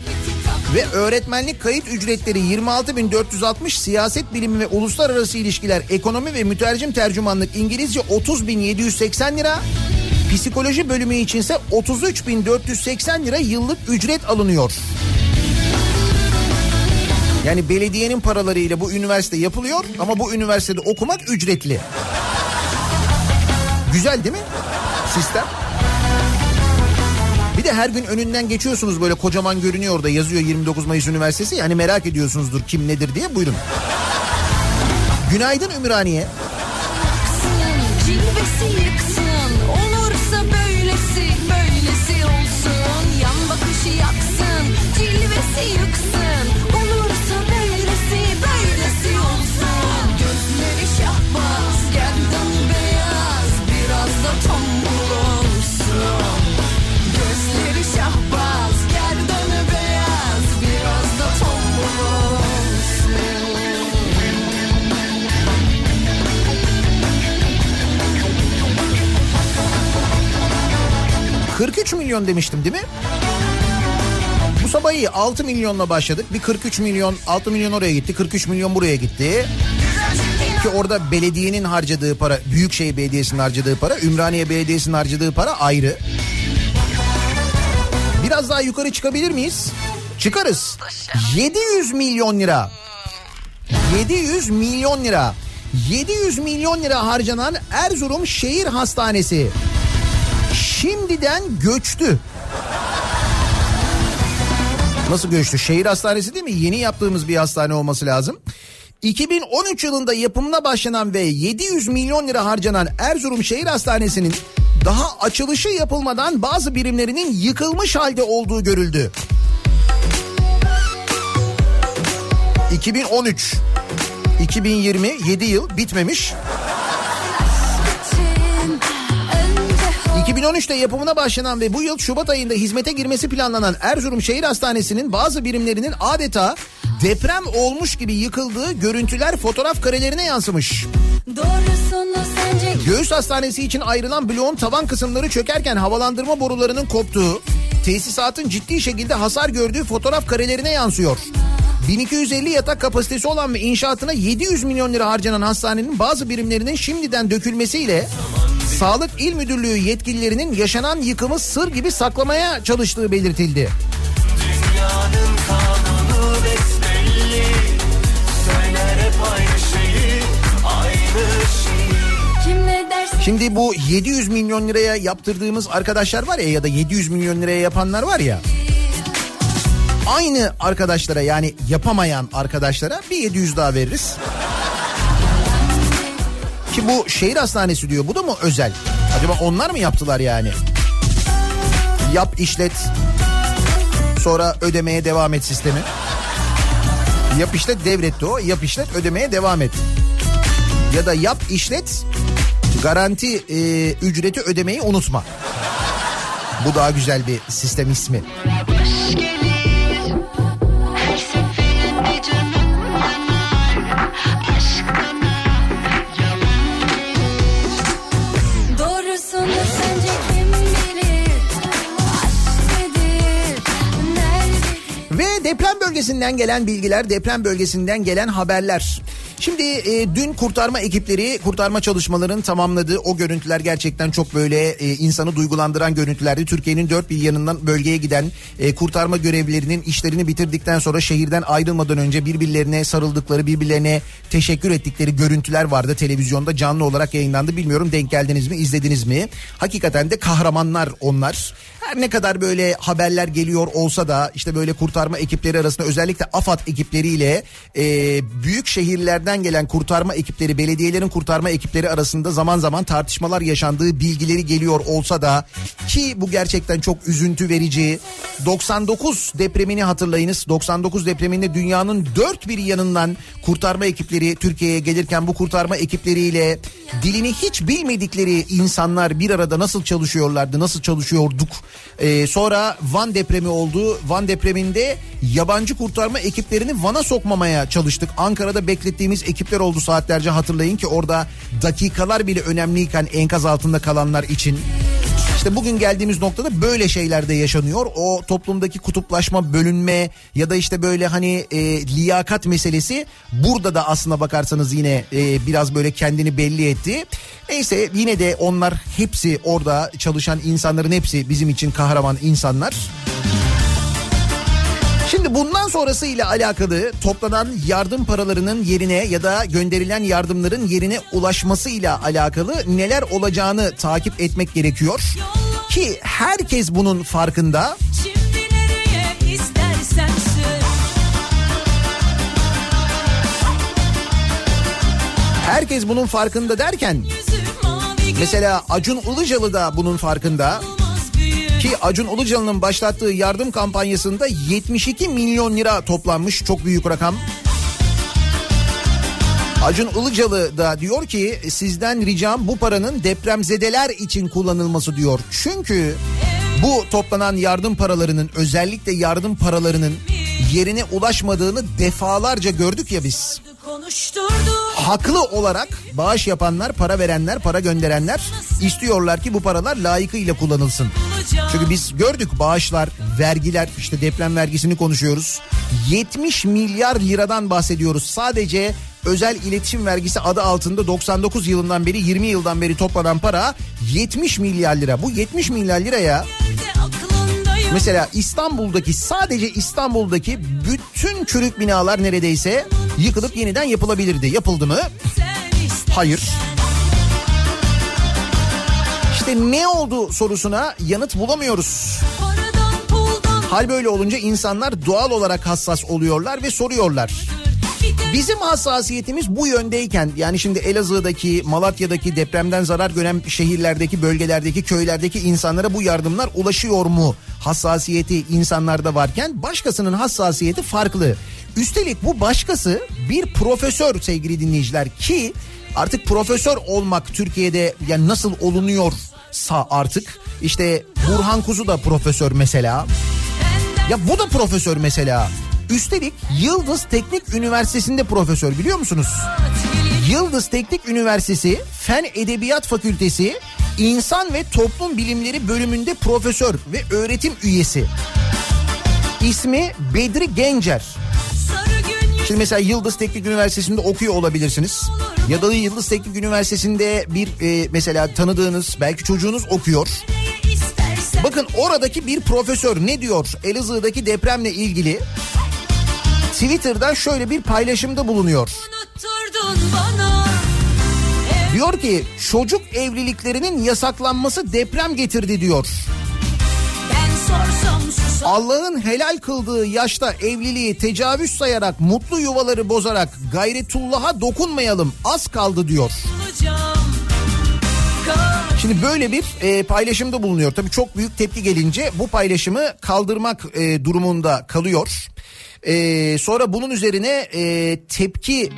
ve öğretmenlik kayıt ücretleri 26.460, siyaset bilimi ve uluslararası ilişkiler, ekonomi ve mütercim tercümanlık İngilizce 30.780 lira, psikoloji bölümü içinse 33.480 lira yıllık ücret alınıyor. Yani belediyenin paralarıyla bu üniversite yapılıyor ama bu üniversitede okumak ücretli. Güzel değil mi? Sistem. Bir de her gün önünden geçiyorsunuz böyle kocaman görünüyor orada yazıyor 29 Mayıs Üniversitesi. Yani merak ediyorsunuzdur kim nedir diye buyurun. Günaydın Ümraniye. Yıksın Olursa böylesi Böylesi olsun Yan bakışı yaksın Cilvesi yıksın 43 milyon demiştim değil mi? Bu sabah iyi 6 milyonla başladık. Bir 43 milyon 6 milyon oraya gitti 43 milyon buraya gitti. Ki orada belediyenin harcadığı para Büyükşehir Belediyesi'nin harcadığı para Ümraniye Belediyesi'nin harcadığı para ayrı. Biraz daha yukarı çıkabilir miyiz? Çıkarız. 700 milyon lira. 700 milyon lira. 700 milyon lira harcanan Erzurum Şehir Hastanesi şimdiden göçtü. Nasıl göçtü? Şehir hastanesi değil mi? Yeni yaptığımız bir hastane olması lazım. 2013 yılında yapımına başlanan ve 700 milyon lira harcanan Erzurum Şehir Hastanesi'nin daha açılışı yapılmadan bazı birimlerinin yıkılmış halde olduğu görüldü. 2013 2020 7 yıl bitmemiş. 2013'te yapımına başlanan ve bu yıl Şubat ayında hizmete girmesi planlanan Erzurum Şehir Hastanesi'nin bazı birimlerinin adeta deprem olmuş gibi yıkıldığı görüntüler fotoğraf karelerine yansımış. Göğüs hastanesi için ayrılan bloğun tavan kısımları çökerken havalandırma borularının koptuğu, tesisatın ciddi şekilde hasar gördüğü fotoğraf karelerine yansıyor. 1250 yatak kapasitesi olan ve inşaatına 700 milyon lira harcanan hastanenin bazı birimlerinin şimdiden dökülmesiyle Sağlık İl Müdürlüğü yetkililerinin yaşanan yıkımı sır gibi saklamaya çalıştığı belirtildi. Besbelli şeyi şeyi Şimdi bu 700 milyon liraya yaptırdığımız arkadaşlar var ya ya da 700 milyon liraya yapanlar var ya. Aynı arkadaşlara yani yapamayan arkadaşlara bir 700 daha veririz. Ki bu şehir hastanesi diyor. Bu da mı özel? Acaba onlar mı yaptılar yani? Yap işlet. Sonra ödemeye devam et sistemi. Yap işlet devretti o. Yap işlet ödemeye devam et. Ya da yap işlet garanti e, ücreti ödemeyi unutma. Bu daha güzel bir sistem ismi. Bölgesinden gelen bilgiler, deprem bölgesinden gelen haberler. Şimdi e, dün kurtarma ekipleri kurtarma çalışmalarını tamamladı. O görüntüler gerçekten çok böyle e, insanı duygulandıran görüntülerdi. Türkiye'nin dört bir yanından bölgeye giden e, kurtarma görevlilerinin işlerini bitirdikten sonra şehirden ayrılmadan önce birbirlerine sarıldıkları, birbirlerine teşekkür ettikleri görüntüler vardı. Televizyonda canlı olarak yayınlandı. Bilmiyorum denk geldiniz mi, izlediniz mi? Hakikaten de kahramanlar onlar. Her ne kadar böyle haberler geliyor olsa da işte böyle kurtarma ekipleri arasında özellikle AFAD ekipleriyle e, büyük şehirlerden gelen kurtarma ekipleri, belediyelerin kurtarma ekipleri arasında zaman zaman tartışmalar yaşandığı bilgileri geliyor olsa da ki bu gerçekten çok üzüntü verici. 99 depremini hatırlayınız. 99 depreminde dünyanın dört bir yanından kurtarma ekipleri Türkiye'ye gelirken bu kurtarma ekipleriyle dilini hiç bilmedikleri insanlar bir arada nasıl çalışıyorlardı, nasıl çalışıyorduk. Ee, sonra Van depremi oldu. Van depreminde yabancı kurtarma ekiplerini Van'a sokmamaya çalıştık. Ankara'da beklettiğimiz ekipler oldu saatlerce hatırlayın ki orada dakikalar bile önemliyken enkaz altında kalanlar için. İşte bugün geldiğimiz noktada böyle şeyler de yaşanıyor. O toplumdaki kutuplaşma, bölünme ya da işte böyle hani e, liyakat meselesi burada da aslına bakarsanız yine e, biraz böyle kendini belli etti. Neyse yine de onlar hepsi orada çalışan insanların hepsi bizim için kahraman insanlar. Şimdi bundan sonrası ile alakalı toplanan yardım paralarının yerine ya da gönderilen yardımların yerine ulaşması ile alakalı neler olacağını takip etmek gerekiyor. Ki herkes bunun farkında. Herkes bunun farkında derken mesela Acun Ilıcalı da bunun farkında. Ki Acun Ilıcalı'nın başlattığı yardım kampanyasında 72 milyon lira toplanmış çok büyük rakam. Acun Ilıcalı da diyor ki sizden ricam bu paranın depremzedeler için kullanılması diyor. Çünkü bu toplanan yardım paralarının özellikle yardım paralarının yerine ulaşmadığını defalarca gördük ya biz. Haklı olarak bağış yapanlar, para verenler, para gönderenler istiyorlar ki bu paralar layıkıyla kullanılsın. Çünkü biz gördük bağışlar, vergiler işte deprem vergisini konuşuyoruz. 70 milyar liradan bahsediyoruz. Sadece özel iletişim vergisi adı altında 99 yılından beri 20 yıldan beri toplanan para 70 milyar lira. Bu 70 milyar liraya mesela İstanbul'daki sadece İstanbul'daki bütün çürük binalar neredeyse yıkılıp yeniden yapılabilirdi. Yapıldı mı? Hayır. İşte ne oldu sorusuna yanıt bulamıyoruz. Hal böyle olunca insanlar doğal olarak hassas oluyorlar ve soruyorlar. Bizim hassasiyetimiz bu yöndeyken yani şimdi Elazığ'daki, Malatya'daki depremden zarar gören şehirlerdeki, bölgelerdeki, köylerdeki insanlara bu yardımlar ulaşıyor mu? Hassasiyeti insanlarda varken başkasının hassasiyeti farklı. Üstelik bu başkası bir profesör sevgili dinleyiciler ki artık profesör olmak Türkiye'de yani nasıl olunuyorsa artık işte Burhan Kuzu da profesör mesela. Ya bu da profesör mesela. Üstelik Yıldız Teknik Üniversitesi'nde profesör biliyor musunuz? Yıldız Teknik Üniversitesi Fen Edebiyat Fakültesi İnsan ve Toplum Bilimleri bölümünde profesör ve öğretim üyesi. İsmi Bedri Gencer. Şimdi mesela Yıldız Teknik Üniversitesi'nde okuyor olabilirsiniz. Ya da Yıldız Teknik Üniversitesi'nde bir e, mesela tanıdığınız belki çocuğunuz okuyor. Bakın oradaki bir profesör ne diyor Elazığ'daki depremle ilgili Twitter'dan şöyle bir paylaşımda bulunuyor. Diyor ki çocuk evliliklerinin yasaklanması deprem getirdi diyor. Allah'ın helal kıldığı yaşta evliliği tecavüz sayarak mutlu yuvaları bozarak gayretullah'a dokunmayalım az kaldı diyor. Şimdi böyle bir e, paylaşımda bulunuyor. Tabii çok büyük tepki gelince bu paylaşımı kaldırmak e, durumunda kalıyor. E, sonra bunun üzerine e, tepki e,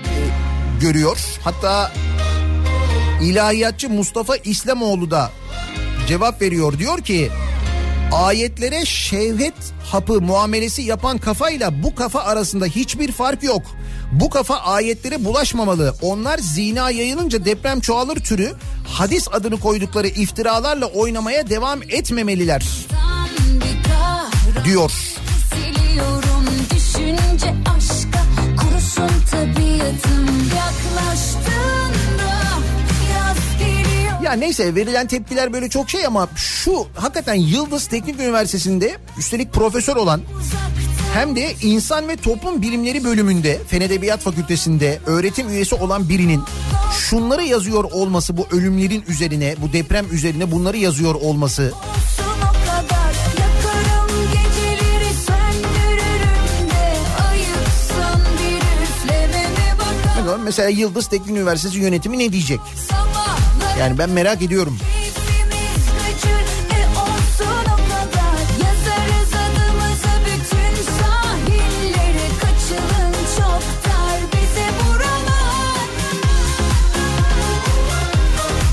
görüyor. Hatta ilahiyatçı Mustafa İslamoğlu da cevap veriyor. Diyor ki ayetlere şevhet hapı muamelesi yapan kafayla bu kafa arasında hiçbir fark yok. Bu kafa ayetlere bulaşmamalı. Onlar zina yayılınca deprem çoğalır türü hadis adını koydukları iftiralarla oynamaya devam etmemeliler diyor. Siliyorum düşünce aşka Kurusun tabiatım. Yaklaştığında Yaz geliyor. Ya neyse verilen tepkiler böyle çok şey ama şu hakikaten Yıldız Teknik Üniversitesi'nde üstelik profesör olan hem de insan ve toplum bilimleri bölümünde Fen Edebiyat Fakültesinde öğretim üyesi olan birinin şunları yazıyor olması bu ölümlerin üzerine bu deprem üzerine bunları yazıyor olması mesela Yıldız Teknik Üniversitesi yönetimi ne diyecek? Yani ben merak ediyorum. E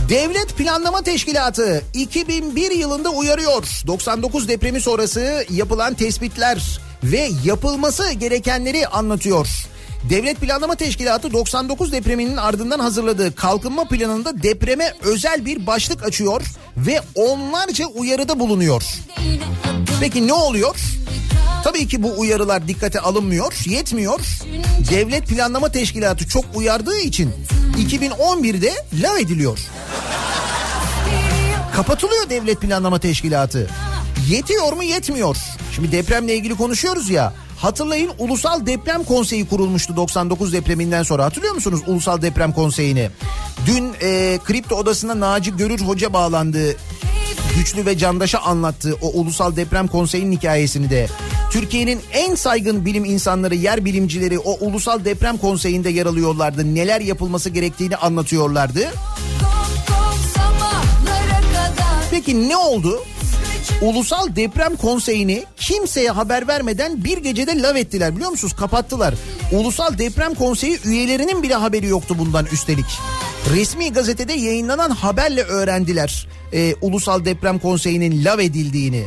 Devlet Planlama Teşkilatı 2001 yılında uyarıyor. 99 depremi sonrası yapılan tespitler ve yapılması gerekenleri anlatıyor. Devlet Planlama Teşkilatı 99 depreminin ardından hazırladığı kalkınma planında depreme özel bir başlık açıyor ve onlarca uyarıda bulunuyor. Peki ne oluyor? Tabii ki bu uyarılar dikkate alınmıyor, yetmiyor. Devlet Planlama Teşkilatı çok uyardığı için 2011'de lav ediliyor. Kapatılıyor Devlet Planlama Teşkilatı. Yetiyor mu yetmiyor. Şimdi depremle ilgili konuşuyoruz ya. Hatırlayın Ulusal Deprem Konseyi kurulmuştu 99 depreminden sonra. Hatırlıyor musunuz Ulusal Deprem Konseyi'ni? Dün e, Kripto Odası'na Naci Görür Hoca bağlandı. Güçlü ve Candaş'a anlattığı o Ulusal Deprem Konseyi'nin hikayesini de Türkiye'nin en saygın bilim insanları, yer bilimcileri o Ulusal Deprem Konseyi'nde yer alıyorlardı. Neler yapılması gerektiğini anlatıyorlardı. Peki ne oldu? Ulusal Deprem Konseyi'ni kimseye haber vermeden bir gecede lav ettiler biliyor musunuz? Kapattılar. Ulusal Deprem Konseyi üyelerinin bile haberi yoktu bundan üstelik. Resmi gazetede yayınlanan haberle öğrendiler e, Ulusal Deprem Konseyi'nin lav edildiğini.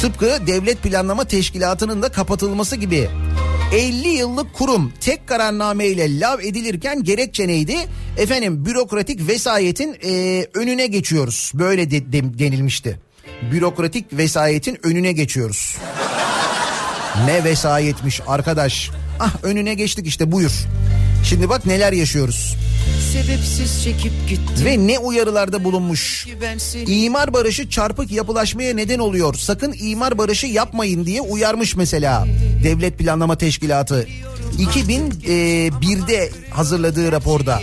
Tıpkı Devlet Planlama Teşkilatı'nın da kapatılması gibi. 50 yıllık kurum tek kararnameyle lav edilirken gerekçe neydi? Efendim bürokratik vesayetin e, önüne geçiyoruz. Böyle de, de- denilmişti. Bürokratik vesayetin önüne geçiyoruz. Ne vesayetmiş arkadaş. Ah önüne geçtik işte buyur. Şimdi bak neler yaşıyoruz. Sebepsiz çekip gitti Ve ne uyarılarda bulunmuş. İmar barışı çarpık yapılaşmaya neden oluyor. Sakın imar barışı yapmayın diye uyarmış mesela Devlet Planlama Teşkilatı. 2001'de hazırladığı raporda.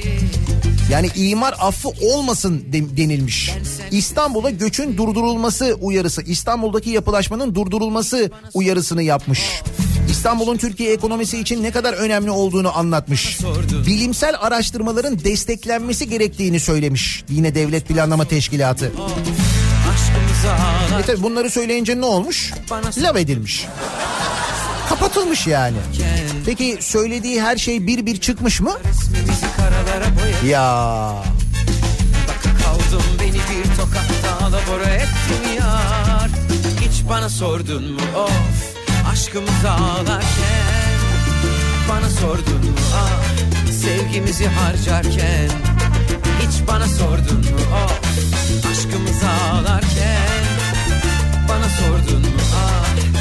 Yani imar affı olmasın de- denilmiş. İstanbul'a göçün durdurulması uyarısı, İstanbul'daki yapılaşmanın durdurulması uyarısını yapmış. İstanbul'un Türkiye ekonomisi için ne kadar önemli olduğunu anlatmış. Bilimsel araştırmaların desteklenmesi gerektiğini söylemiş. Yine Devlet Planlama Teşkilatı. E tabi bunları söyleyince ne olmuş? Lav edilmiş. Kapatılmış yani. Peki söylediği her şey bir bir çıkmış mı? Ya. Kaldım beni bir tokakta alabora ettin yar. Hiç bana sordun mu? Of aşkımıza ağlarken. Bana sordun mu? Ah sevgimizi harcarken. Hiç bana sordun mu? Of aşkımıza ağlarken. Bana sordun mu? Ah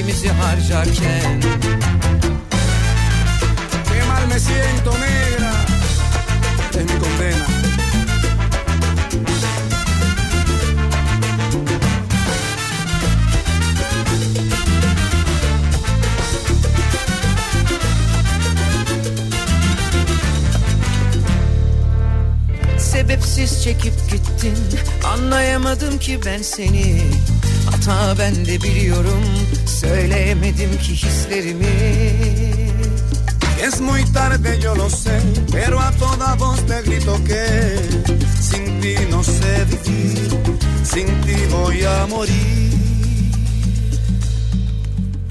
vaktimizi harcarken. Qué mal me siento negra Es mi condena sebepsiz çekip gittin. Anlayamadım ki ben seni. Hata ben de biliyorum. Söyleyemedim ki hislerimi. Es muy tarde, yo lo sé, pero a toda voz te grito que sin ti no sé vivir, sin ti voy a morir.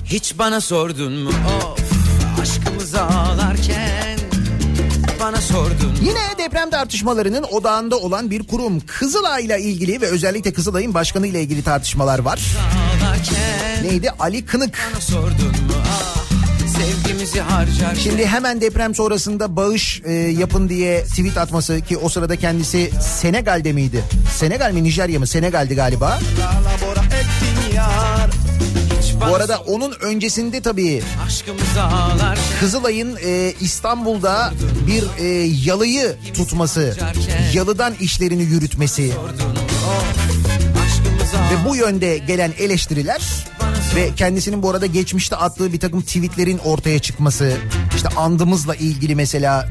Hiç bana sordun mu? Of Aşkımızı ağlarken Bana sordun Yine deprem tartışmalarının odağında olan bir kurum Kızılay ile ilgili ve özellikle Kızılay'ın başkanı ile ilgili tartışmalar var. ağlarken Neydi? Ali Kınık. Bana sordun mu ah Şimdi hemen deprem sonrasında bağış e, yapın diye tweet atması ki o sırada kendisi Senegal'de miydi? Senegal mi Nijerya mı? Senegal'di galiba. La bana Bu arada onun öncesinde tabii Kızılay'ın e, İstanbul'da bir e, yalıyı tutması, yalıdan işlerini yürütmesi Aşkımızı ve bu yönde gelen eleştiriler ve kendisinin bu arada geçmişte attığı bir takım tweetlerin ortaya çıkması, işte andımızla ilgili mesela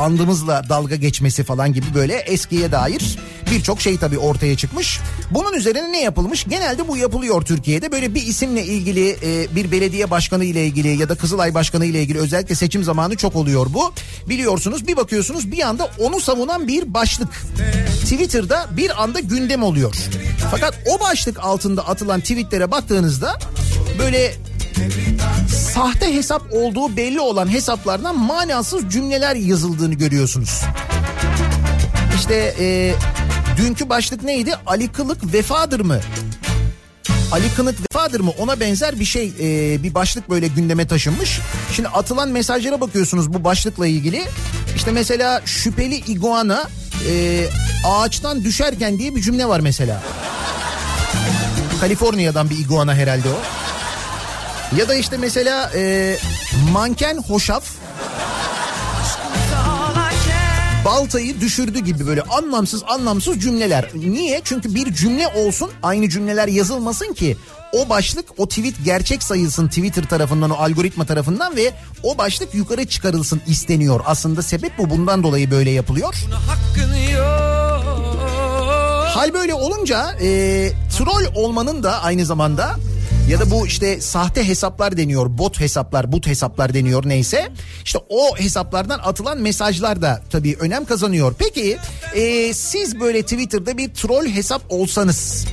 andımızla dalga geçmesi falan gibi böyle eskiye dair birçok şey tabii ortaya çıkmış. Bunun üzerine ne yapılmış? Genelde bu yapılıyor Türkiye'de. Böyle bir isimle ilgili e, bir belediye başkanı ile ilgili ya da Kızılay başkanı ile ilgili özellikle seçim zamanı çok oluyor bu. Biliyorsunuz bir bakıyorsunuz bir anda onu savunan bir başlık Twitter'da bir anda gündem oluyor. Fakat o başlık altında atılan tweetlere baktığınızda böyle sahte hesap olduğu belli olan hesaplardan manasız cümleler yazıldığını görüyorsunuz. İşte e, dünkü başlık neydi? Ali Kılık vefadır mı? Ali Kınık vefadır mı? Ona benzer bir şey e, bir başlık böyle gündeme taşınmış. Şimdi atılan mesajlara bakıyorsunuz bu başlıkla ilgili. İşte mesela şüpheli iguana e, ağaçtan düşerken diye bir cümle var mesela. Kaliforniya'dan bir iguana herhalde o. Ya da işte mesela e, manken hoşaf baltayı düşürdü gibi böyle anlamsız anlamsız cümleler. Niye? Çünkü bir cümle olsun aynı cümleler yazılmasın ki o başlık o tweet gerçek sayılsın Twitter tarafından o algoritma tarafından ve o başlık yukarı çıkarılsın isteniyor. Aslında sebep bu bundan dolayı böyle yapılıyor. Hal böyle olunca e, troll olmanın da aynı zamanda ya da bu işte sahte hesaplar deniyor, bot hesaplar, but hesaplar deniyor neyse. İşte o hesaplardan atılan mesajlar da tabii önem kazanıyor. Peki e, siz böyle Twitter'da bir troll hesap olsanız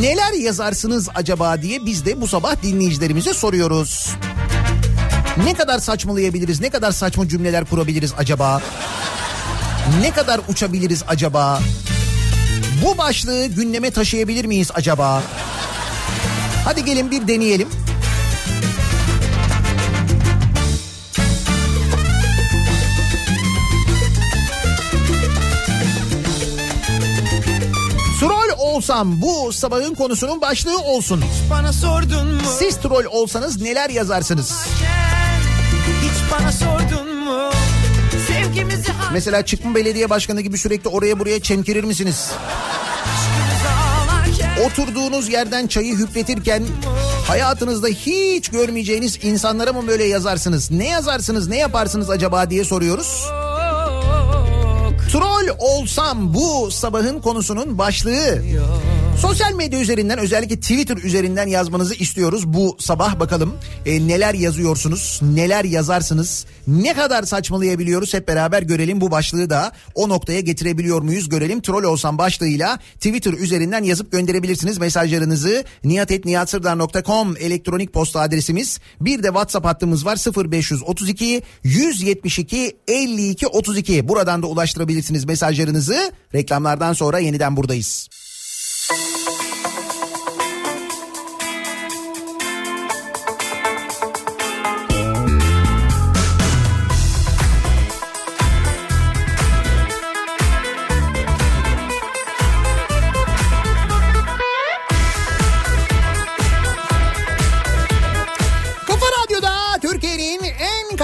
neler yazarsınız acaba diye biz de bu sabah dinleyicilerimize soruyoruz. Ne kadar saçmalayabiliriz, ne kadar saçma cümleler kurabiliriz acaba? Ne kadar uçabiliriz acaba? Bu başlığı gündeme taşıyabilir miyiz acaba? Hadi gelin bir deneyelim. Olsam bu sabahın konusunun başlığı olsun. Bana sordun mu Siz troll olsanız neler yazarsınız? Hiç bana sordun mu Sevgimizi Mesela Çıkma Belediye Başkanı gibi sürekli oraya buraya çemkirir misiniz? Oturduğunuz yerden çayı hüpletirken hayatınızda hiç görmeyeceğiniz insanlara mı böyle yazarsınız? Ne yazarsınız, ne yaparsınız acaba diye soruyoruz. Troll olsam bu sabahın konusunun başlığı. Sosyal medya üzerinden özellikle Twitter üzerinden yazmanızı istiyoruz bu sabah. Bakalım e, neler yazıyorsunuz neler yazarsınız ne kadar saçmalayabiliyoruz hep beraber görelim. Bu başlığı da o noktaya getirebiliyor muyuz? Görelim. Troll olsam başlığıyla Twitter üzerinden yazıp gönderebilirsiniz mesajlarınızı. niyatetniyatsırdar.com elektronik posta adresimiz. Bir de WhatsApp hattımız var 0532 172 52 32 buradan da ulaştırabilirsiniz mesajlarınızı. Reklamlardan sonra yeniden buradayız.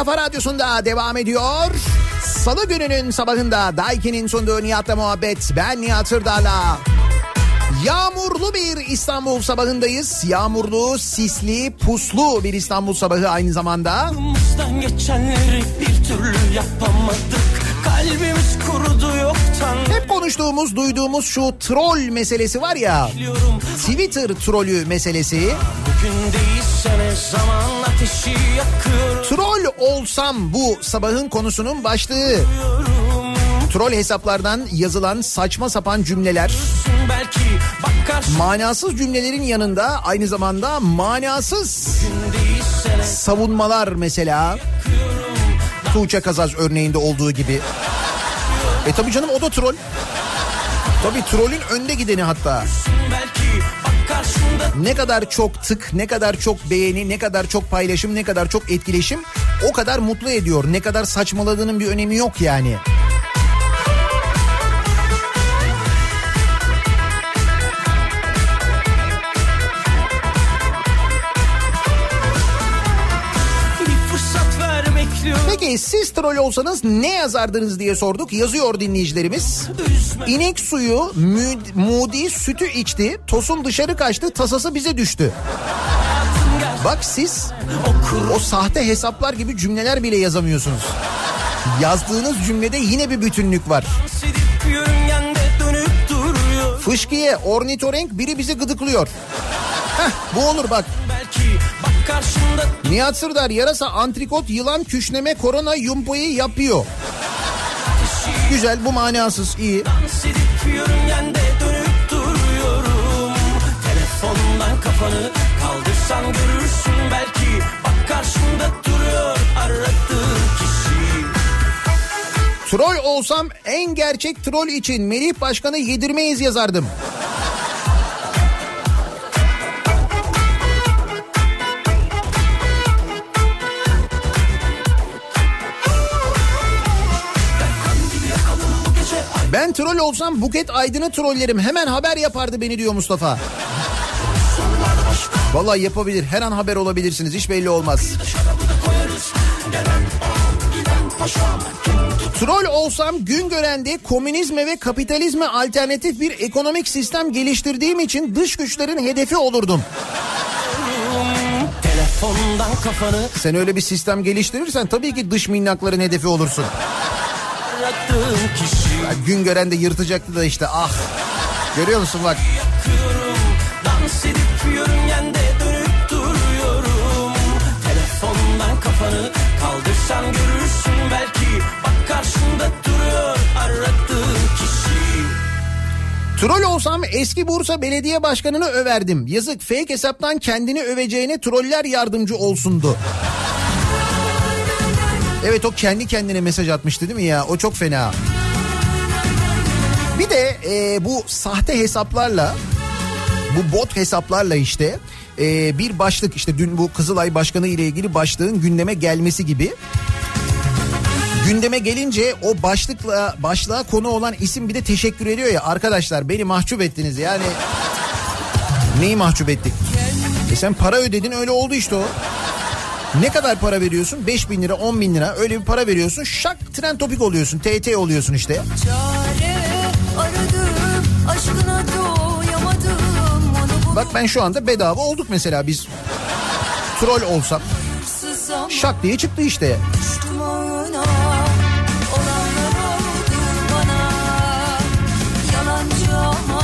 Kafa radyosunda devam ediyor. Salı gününün sabahında Daiki'nin sunduğu Nihat'la muhabbet. Ben Nihat Sırdar'la. Yağmurlu bir İstanbul sabahındayız. Yağmurlu, sisli, puslu bir İstanbul sabahı aynı zamanda. Geçenleri bir türlü yapamadık Kalbimiz kurudu yoktan Hep konuştuğumuz, duyduğumuz şu troll meselesi var ya. Twitter trolü meselesi. Troll olsam bu sabahın konusunun başlığı. Troll hesaplardan yazılan saçma sapan cümleler. Manasız cümlelerin yanında aynı zamanda manasız savunmalar mesela. Tuğçe Kazaz örneğinde olduğu gibi. E tabii canım o da troll. Tabii trollün önde gideni hatta. Ne kadar çok tık, ne kadar çok beğeni, ne kadar çok paylaşım, ne kadar çok etkileşim o kadar mutlu ediyor. Ne kadar saçmaladığının bir önemi yok yani. Peki siz troll olsanız ne yazardınız diye sorduk. Yazıyor dinleyicilerimiz. İnek suyu Mü- Mudi sütü içti. Tosun dışarı kaçtı. Tasası bize düştü. Bak siz o sahte hesaplar gibi cümleler bile yazamıyorsunuz. Yazdığınız cümlede yine bir bütünlük var. Fışkiye, ornitorenk biri bizi gıdıklıyor. Heh, bu olur bak. Nihat Sırdar yarasa, antrikot, yılan, küşneme, korona, yumpoyu yapıyor. Güzel bu manasız iyi. Sidip yörüngende dönüp duruyorum Telefondan kafanı kaldırsan görürsün belki Bak karşında duruyor aradığın kişi Troll olsam en gerçek troll için Melih Başkan'ı yedirmeyiz yazardım. Ben troll olsam Buket Aydın'ı trollerim. Hemen haber yapardı beni diyor Mustafa. Vallahi yapabilir. Her an haber olabilirsiniz. Hiç belli olmaz. Troll olsam Güngören'de komünizme ve kapitalizme alternatif bir ekonomik sistem geliştirdiğim için dış güçlerin hedefi olurdum. Telefondan kafanı Sen öyle bir sistem geliştirirsen tabii ki dış minnakların hedefi olursun. kişi Ya Güngören de yırtacaktı da işte ah. Görüyor musun bak. yakıyorum Dans edip yörüngende dönüp duruyorum Telefondan kafanı kaldırsan görürsün belki Bak karşında duruyor aradığın kişi Troll olsam eski Bursa Belediye Başkanı'nı överdim. Yazık fake hesaptan kendini öveceğine troller yardımcı olsundu. Evet o kendi kendine mesaj atmıştı değil mi ya? O çok fena. Bir de e, bu sahte hesaplarla bu bot hesaplarla işte e, bir başlık işte dün bu Kızılay Başkanı ile ilgili başlığın gündeme gelmesi gibi. Gündeme gelince o başlıkla başlığa konu olan isim bir de teşekkür ediyor ya arkadaşlar beni mahcup ettiniz yani. Neyi mahcup ettik? E sen para ödedin öyle oldu işte o. Ne kadar para veriyorsun? 5 bin lira 10 bin lira öyle bir para veriyorsun. Şak tren topik oluyorsun. TT oluyorsun işte. Çare aradım aşkına doyamadım onu Bak ben şu anda bedava olduk mesela biz. Troll ama şak diye çıktı işte. düştüm oyuna olanlar oldu bana yalancı ama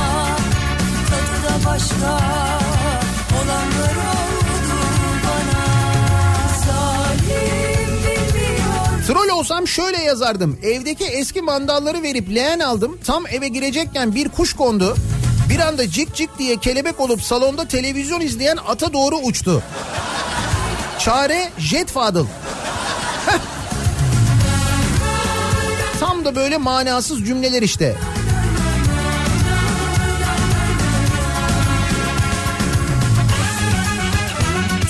tadı da başka olsam şöyle yazardım. Evdeki eski mandalları verip leğen aldım. Tam eve girecekken bir kuş kondu. Bir anda cik cik diye kelebek olup salonda televizyon izleyen ata doğru uçtu. Çare Jet Fadıl. Tam da böyle manasız cümleler işte.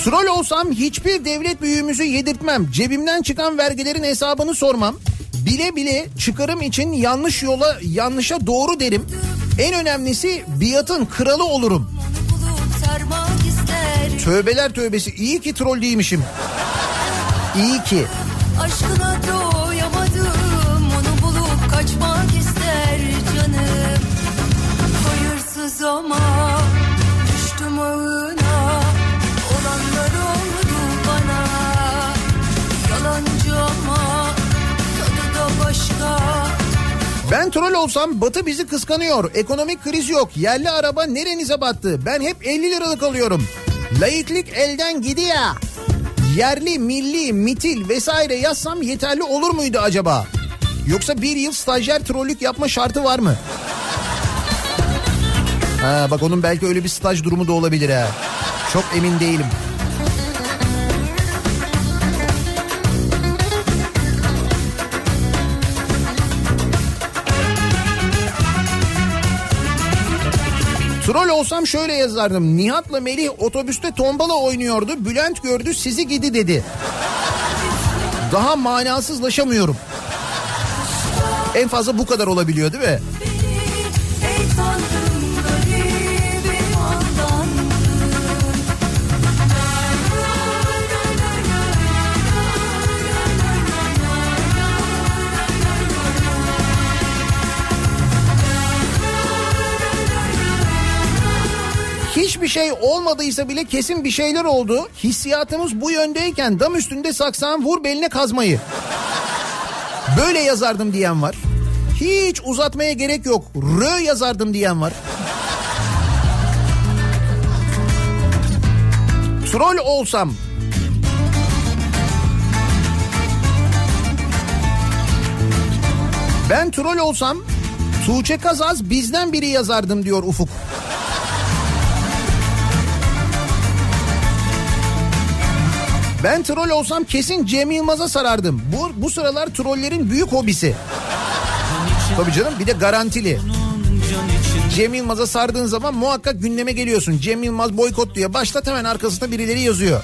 Troll olsam hiçbir devlet büyüğümüzü yedirtmem. Cebimden çıkan vergilerin hesabını sormam. Bile bile çıkarım için yanlış yola yanlışa doğru derim. En önemlisi biatın kralı olurum. Tövbeler tövbesi iyi ki troll değilmişim. İyi ki. Aşkına doyamadım troll olsam Batı bizi kıskanıyor. Ekonomik kriz yok. Yerli araba nerenize battı? Ben hep 50 liralık alıyorum. Laiklik elden gidiyor. Yerli, milli, mitil vesaire yazsam yeterli olur muydu acaba? Yoksa bir yıl stajyer trollük yapma şartı var mı? Ha, bak onun belki öyle bir staj durumu da olabilir ha. Çok emin değilim. Troll olsam şöyle yazardım. Nihat'la Melih otobüste tombala oynuyordu. Bülent gördü sizi gidi dedi. Daha manasızlaşamıyorum. En fazla bu kadar olabiliyor değil mi? Hiçbir şey olmadıysa bile kesin bir şeyler oldu. Hissiyatımız bu yöndeyken dam üstünde saksan vur beline kazmayı. Böyle yazardım diyen var. Hiç uzatmaya gerek yok. Rö yazardım diyen var. Troll olsam Ben troll olsam Tuğçe Kazaz bizden biri yazardım diyor Ufuk. Ben troll olsam kesin Cem Yılmaz'a sarardım. Bu, bu sıralar trollerin büyük hobisi. Tabii canım bir de garantili. Cem Yılmaz'a sardığın zaman muhakkak gündeme geliyorsun. Cem Yılmaz boykot diye başlat hemen arkasında birileri yazıyor.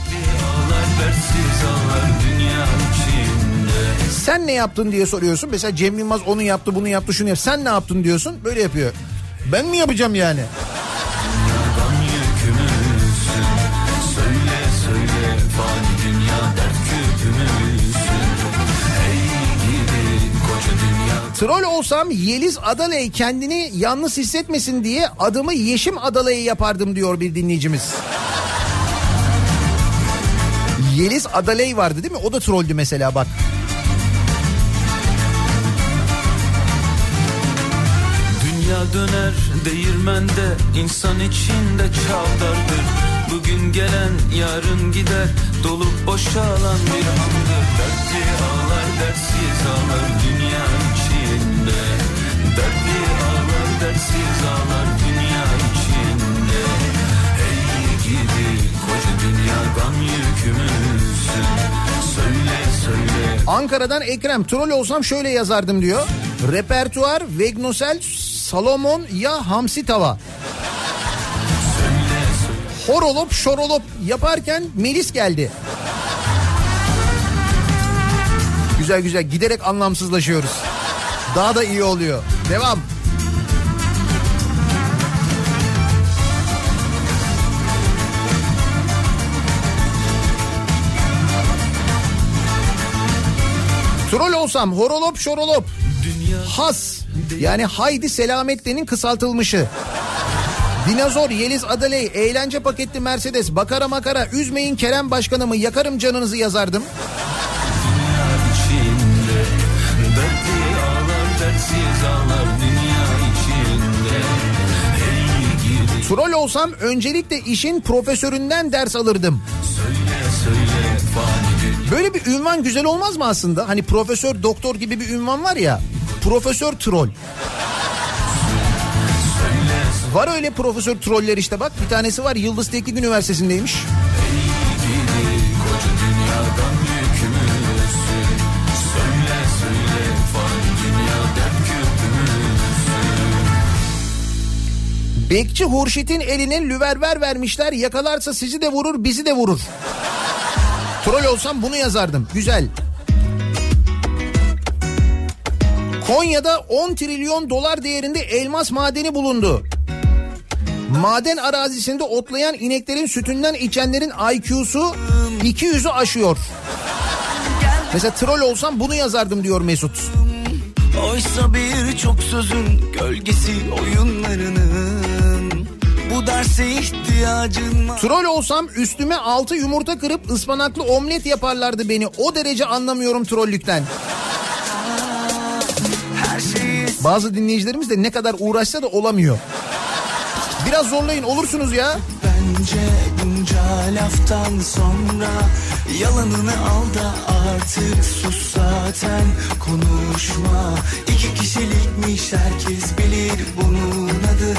Sen ne yaptın diye soruyorsun. Mesela Cem Yılmaz onu yaptı bunu yaptı şunu yaptı. Sen ne yaptın diyorsun böyle yapıyor. Ben mi yapacağım yani? Troll olsam Yeliz Adalay kendini yalnız hissetmesin diye adımı Yeşim Adalay'ı yapardım diyor bir dinleyicimiz. Yeliz Adalay vardı değil mi? O da trolldü mesela bak. Dünya döner değirmende insan içinde çavdardır Bugün gelen yarın gider dolup boşalan bir andır Dertli ağlar dertsiz ağlar Ankara'dan Ekrem troll olsam şöyle yazardım diyor. Repertuar Vegnosel Salomon ya hamsi tava. Horolop şorolop yaparken Melis geldi. Güzel güzel giderek anlamsızlaşıyoruz. Daha da iyi oluyor. Devam. Troll olsam horolop şorolop. Has yani haydi selametlenin kısaltılmışı. Dinozor, Yeliz Adaley, eğlence paketli Mercedes, bakara makara, üzmeyin Kerem Başkanımı, yakarım canınızı yazardım. Ağlar dünya içinde Troll olsam öncelikle işin profesöründen ders alırdım. söyle söyle fani dünya Böyle bir ünvan güzel olmaz mı aslında? Hani profesör, doktor gibi bir ünvan var ya. Profesör troll. Var öyle profesör troller işte bak. Bir tanesi var Yıldız Teknik Üniversitesi'ndeymiş. koca Bekçi Hurşit'in eline lüverver vermişler. Yakalarsa sizi de vurur bizi de vurur. Troll olsam bunu yazardım. Güzel. Konya'da 10 trilyon dolar değerinde elmas madeni bulundu. Maden arazisinde otlayan ineklerin sütünden içenlerin IQ'su 200'ü aşıyor. Mesela troll olsam bunu yazardım diyor Mesut. Oysa birçok sözün gölgesi oyunlarının Bu derse ihtiyacın var Troll olsam üstüme altı yumurta kırıp ıspanaklı omlet yaparlardı beni. O derece anlamıyorum trollükten. Şeyi Bazı dinleyicilerimiz de ne kadar uğraşsa da olamıyor. Biraz zorlayın olursunuz ya. Bence bunca laftan sonra Yalanını al da artık sus zaten konuşma İki kişilikmiş herkes bilir bunun adı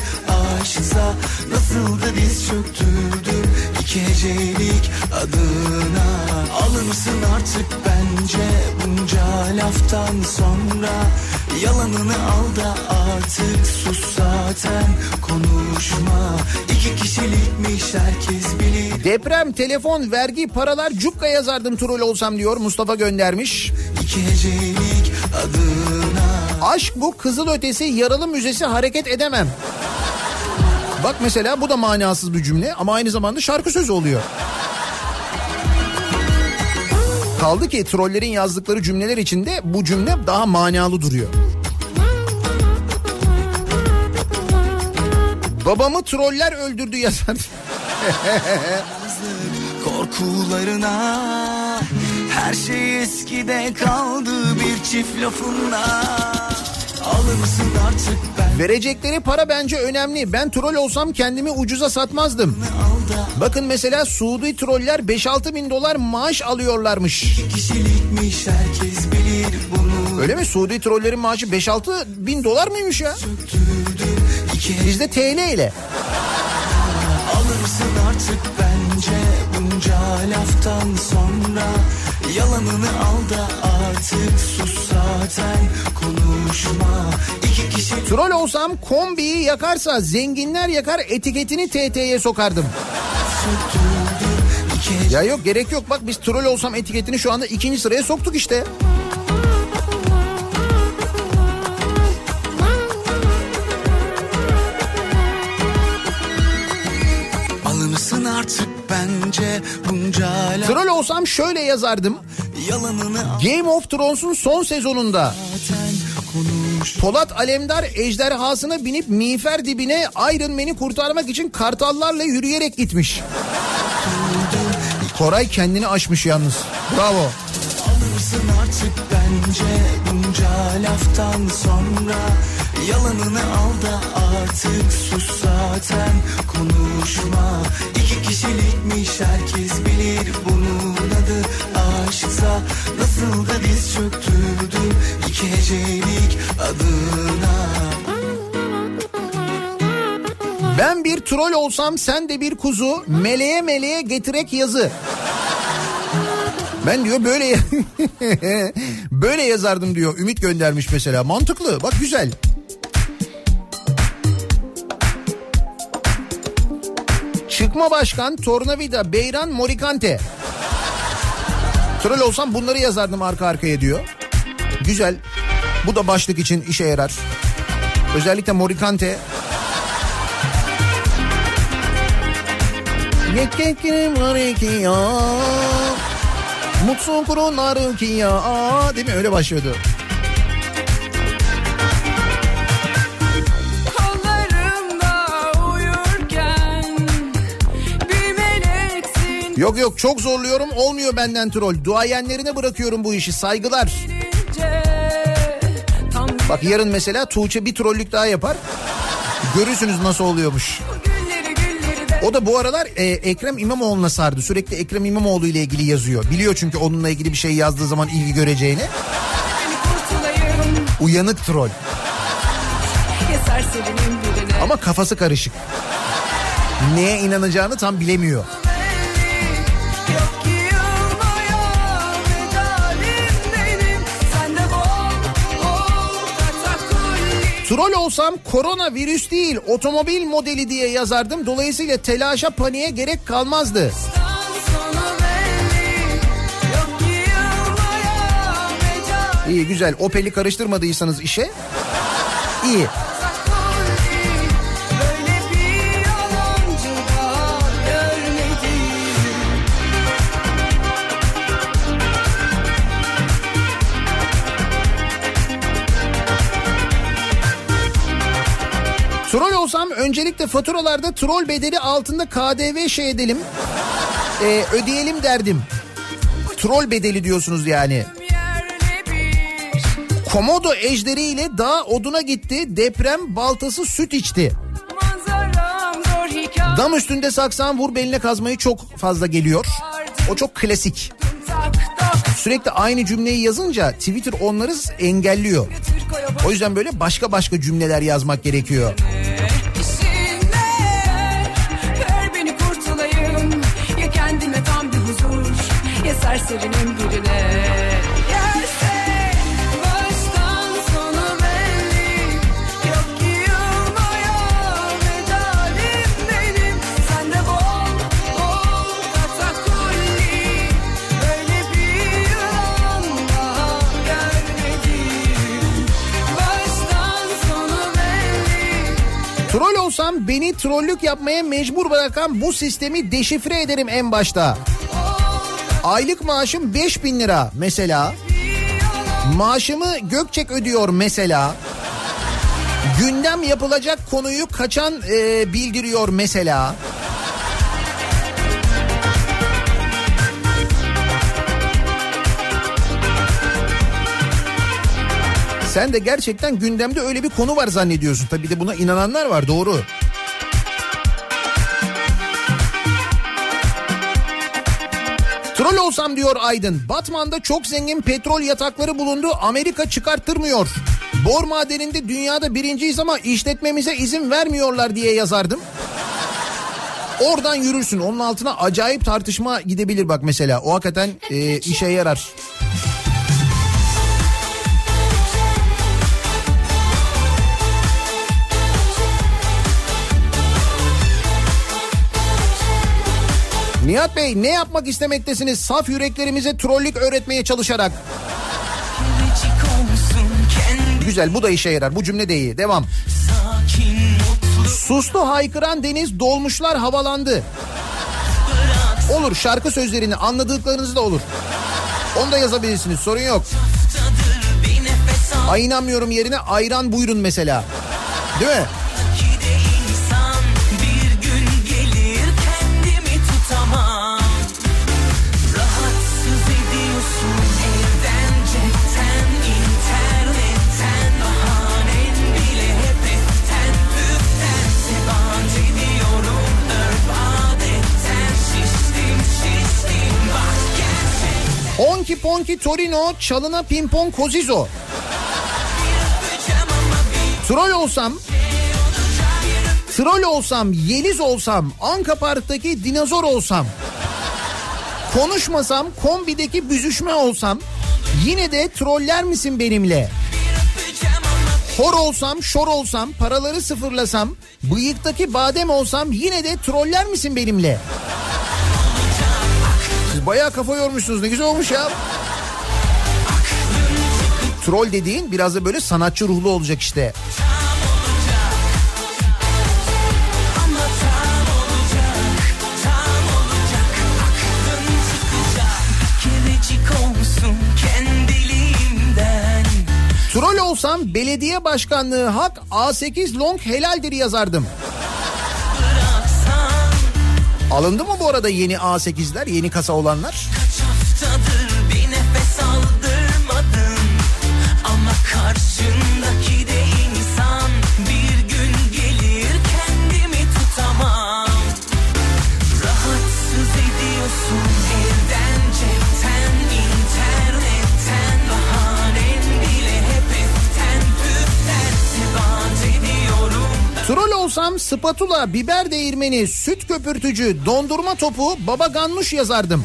aşksa Nasıl da diz çöktürdüm iki hecelik adına Alınsın artık bence bunca laftan sonra? Yalanını al da artık sus zaten konuşma. İki kişilikmiş herkes bilir. Deprem, telefon, vergi, paralar cukka yazardım troll olsam diyor Mustafa göndermiş. iki hecelik adına. Aşk bu kızıl ötesi yaralı müzesi hareket edemem. Bak mesela bu da manasız bir cümle ama aynı zamanda şarkı sözü oluyor. Kaldı ki trollerin yazdıkları cümleler içinde bu cümle daha manalı duruyor. Babamı troller öldürdü yazar. [laughs] korkularına Her şey eskide kaldı bir çift lafınla Verecekleri para bence önemli. Ben troll olsam kendimi ucuza satmazdım. Bakın mesela Suudi troller 5-6 bin dolar maaş alıyorlarmış. kişilikmiş herkes bilir bunu Öyle mi? Suudi trollerin maaşı 5-6 bin dolar mıymış ya? Bizde TL ile. Alırsın artık bence bunca laftan sonra Yalanını al da artık sus zaten konuşma İki kişi Troll olsam kombiyi yakarsa zenginler yakar etiketini TT'ye sokardım. Ya yok gerek yok bak biz troll olsam etiketini şu anda ikinci sıraya soktuk işte. Bence bunca Troll olsam şöyle yazardım. Game of Thrones'un son sezonunda Polat Alemdar ejderhasına binip miğfer dibine Iron Man'i kurtarmak için kartallarla yürüyerek gitmiş. Koray kendini aşmış yalnız. Bravo. Alırsın artık bence bunca laftan sonra Yalanını al da artık sus zaten konuşma İki kişilikmiş herkes bilir bunun adı aşksa Nasıl da diz çöktürdüm iki hecelik adına Ben bir troll olsam sen de bir kuzu meleğe meleğe getirek yazı. Ben diyor böyle [laughs] böyle yazardım diyor. Ümit göndermiş mesela. Mantıklı. Bak güzel. Çıkma başkan, tornavida, beyran, morikante. Troll olsam bunları yazardım arka arkaya diyor. Güzel. Bu da başlık için işe yarar. Özellikle morikante. Ya. Mutlu kurunlar ki ya. Değil mi? Öyle başlıyordu. Yok yok çok zorluyorum olmuyor benden troll. Duayenlerine bırakıyorum bu işi saygılar. Bak yarın mesela Tuğçe bir trollük daha yapar. Görürsünüz nasıl oluyormuş. O da bu aralar e, Ekrem İmamoğlu'na sardı. Sürekli Ekrem İmamoğlu ile ilgili yazıyor. Biliyor çünkü onunla ilgili bir şey yazdığı zaman ilgi göreceğini. Uyanık troll. Ama kafası karışık. Neye inanacağını tam bilemiyor. Troll olsam korona virüs değil otomobil modeli diye yazardım. Dolayısıyla telaşa paniğe gerek kalmazdı. İyi güzel Opel'i karıştırmadıysanız işe iyi. Öncelikle faturalarda troll bedeli altında KDV şey edelim. Ee, ödeyelim derdim. Troll bedeli diyorsunuz yani. Komodo ejderiyle dağ oduna gitti. Deprem baltası süt içti. Dam üstünde saksan vur beline kazmayı çok fazla geliyor. O çok klasik. Sürekli aynı cümleyi yazınca Twitter onları engelliyor. O yüzden böyle başka başka cümleler yazmak gerekiyor. Troll olsam beni trollük yapmaya mecbur bırakan bu sistemi deşifre ederim en başta. Aylık maaşım 5000 lira mesela. Maaşımı Gökçek ödüyor mesela. Gündem yapılacak konuyu kaçan e, bildiriyor mesela. Sen de gerçekten gündemde öyle bir konu var zannediyorsun. Tabii de buna inananlar var doğru. Troll olsam diyor Aydın. Batman'da çok zengin petrol yatakları bulundu. Amerika çıkarttırmıyor. Bor madeninde dünyada birinciyiz ama işletmemize izin vermiyorlar diye yazardım. Oradan yürürsün. Onun altına acayip tartışma gidebilir bak mesela. O hakikaten e, işe yarar. Nihat Bey ne yapmak istemektesiniz saf yüreklerimize trollük öğretmeye çalışarak? Güzel bu da işe yarar bu cümle de iyi devam. Suslu haykıran deniz dolmuşlar havalandı. Olur şarkı sözlerini anladıklarınız da olur. Onu da yazabilirsiniz sorun yok. Ay inanmıyorum yerine ayran buyurun mesela. Değil mi? Honky Ponky Torino çalına pimpon kozizo. Troll olsam Troll olsam, Yeliz olsam, Anka Park'taki dinozor olsam, konuşmasam, kombideki büzüşme olsam, yine de troller misin benimle? Hor olsam, şor olsam, paraları sıfırlasam, bıyıktaki badem olsam yine de troller misin benimle? Siz bayağı kafa yormuşsunuz ne güzel olmuş ya. Troll dediğin biraz da böyle sanatçı ruhlu olacak işte. Troll olsam belediye başkanlığı hak A8 long helaldir yazardım. Alındı mı bu arada yeni A8'ler, yeni kasa olanlar? Olsam spatula, biber değirmeni, süt köpürtücü, dondurma topu, baba ganoush yazardım.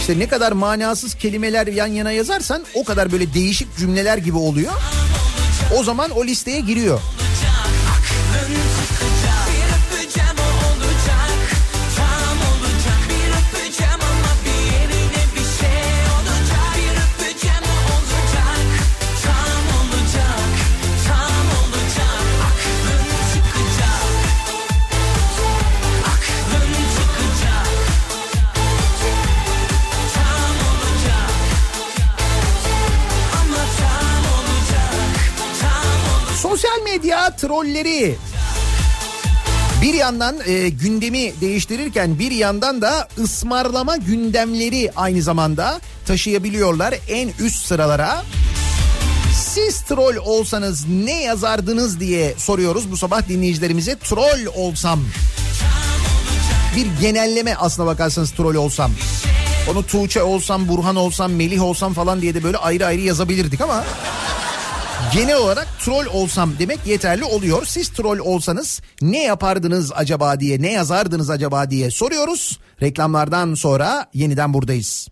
İşte ne kadar manasız kelimeler yan yana yazarsan o kadar böyle değişik cümleler gibi oluyor. O zaman o listeye giriyor. Trolleri Bir yandan e, gündemi değiştirirken bir yandan da ısmarlama gündemleri aynı zamanda taşıyabiliyorlar en üst sıralara. Siz troll olsanız ne yazardınız diye soruyoruz bu sabah dinleyicilerimize. Troll olsam bir genelleme aslına bakarsanız troll olsam. Onu Tuğçe olsam, Burhan olsam, Melih olsam falan diye de böyle ayrı ayrı yazabilirdik ama genel olarak troll olsam demek yeterli oluyor. Siz troll olsanız ne yapardınız acaba diye, ne yazardınız acaba diye soruyoruz. Reklamlardan sonra yeniden buradayız.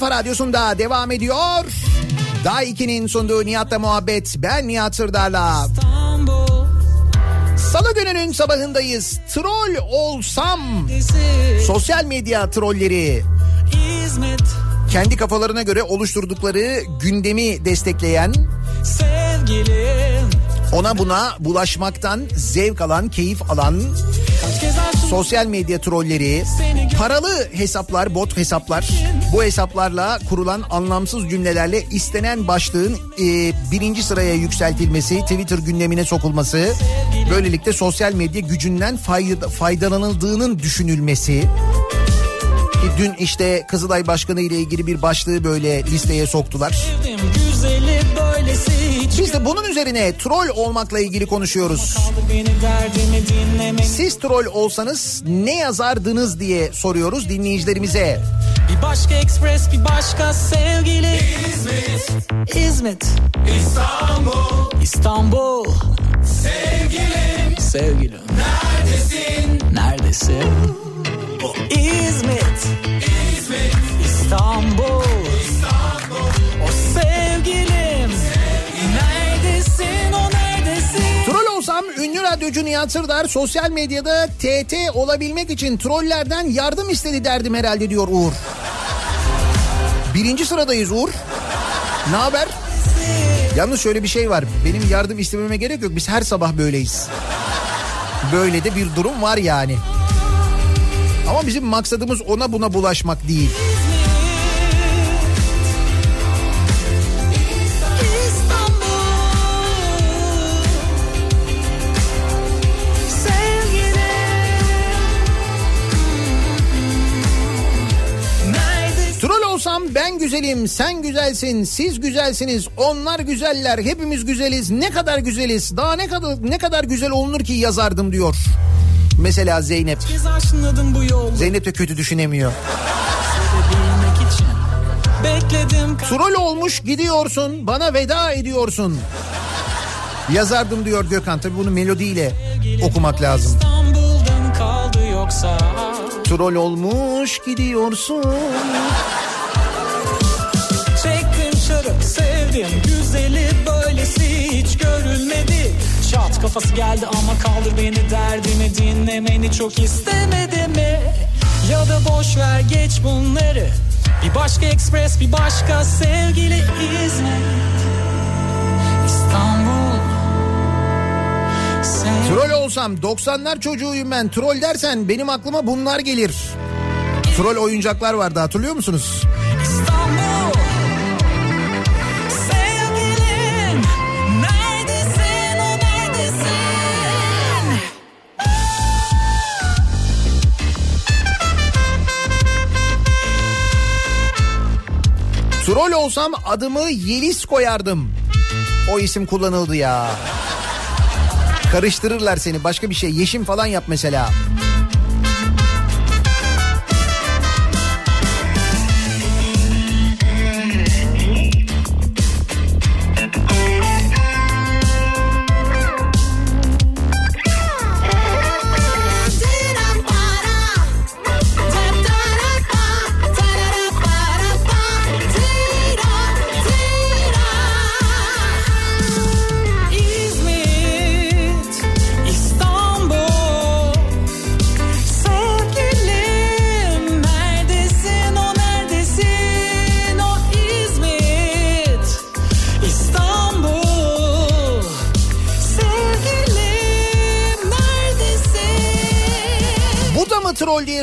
Kafa radyosunda devam ediyor. Daha 2'nin sunduğu Nihat'la muhabbet. Ben Nihat Sırdar'la. Salı gününün sabahındayız. Troll olsam. Sosyal medya trolleri İzmit kendi kafalarına göre oluşturdukları gündemi destekleyen, Sevgilim ona buna bulaşmaktan zevk alan, keyif alan sosyal medya trolleri, paralı hesaplar, bot hesaplar, bu hesaplarla kurulan anlamsız cümlelerle istenen başlığın e, birinci sıraya yükseltilmesi, Twitter gündemine sokulması, böylelikle sosyal medya gücünden fayda, faydalanıldığının düşünülmesi. Dün işte Kızılay Başkanı ile ilgili bir başlığı böyle listeye soktular. Güzeli böylesi hiç Biz de bunun üzerine troll olmakla ilgili konuşuyoruz. Siz troll olsanız ne yazardınız diye soruyoruz dinleyicilerimize. Bir başka ekspres bir başka sevgili. İzmit. İzmit. İstanbul. İstanbul. Sevgilim. Sevgilim. Neredesin? Neredesin? O İzmit. İzmit. İstanbul radyocu Nihat Sırdar sosyal medyada TT olabilmek için trollerden yardım istedi derdim herhalde diyor Uğur. Birinci sıradayız Uğur. Ne haber? Yalnız şöyle bir şey var. Benim yardım istememe gerek yok. Biz her sabah böyleyiz. Böyle de bir durum var yani. Ama bizim maksadımız ona buna bulaşmak değil. Ben güzelim, sen güzelsin, siz güzelsiniz, onlar güzeller, hepimiz güzeliz. Ne kadar güzeliz, daha ne kadar ne kadar güzel olunur ki yazardım diyor. Mesela Zeynep. Zeynep de kötü düşünemiyor. Bekledim Troll olmuş gidiyorsun, bana veda ediyorsun. Yazardım diyor Gökhan. Tabii bunu melodiyle okumak lazım. İstanbul'dan kaldı yoksa Troll olmuş gidiyorsun. Sevdim güzeli böylesi hiç görülmedi Çat kafası geldi ama kaldır beni derdimi dinlemeni çok istemedi mi? Ya da boş ver geç bunları Bir başka ekspres bir başka sevgili İzmir İstanbul Sev- Troll olsam 90'lar çocuğuyum ben. Troll dersen benim aklıma bunlar gelir. Troll oyuncaklar vardı hatırlıyor musunuz? Troll olsam adımı Yeliz koyardım. O isim kullanıldı ya. Karıştırırlar seni başka bir şey. Yeşim falan yap mesela. troll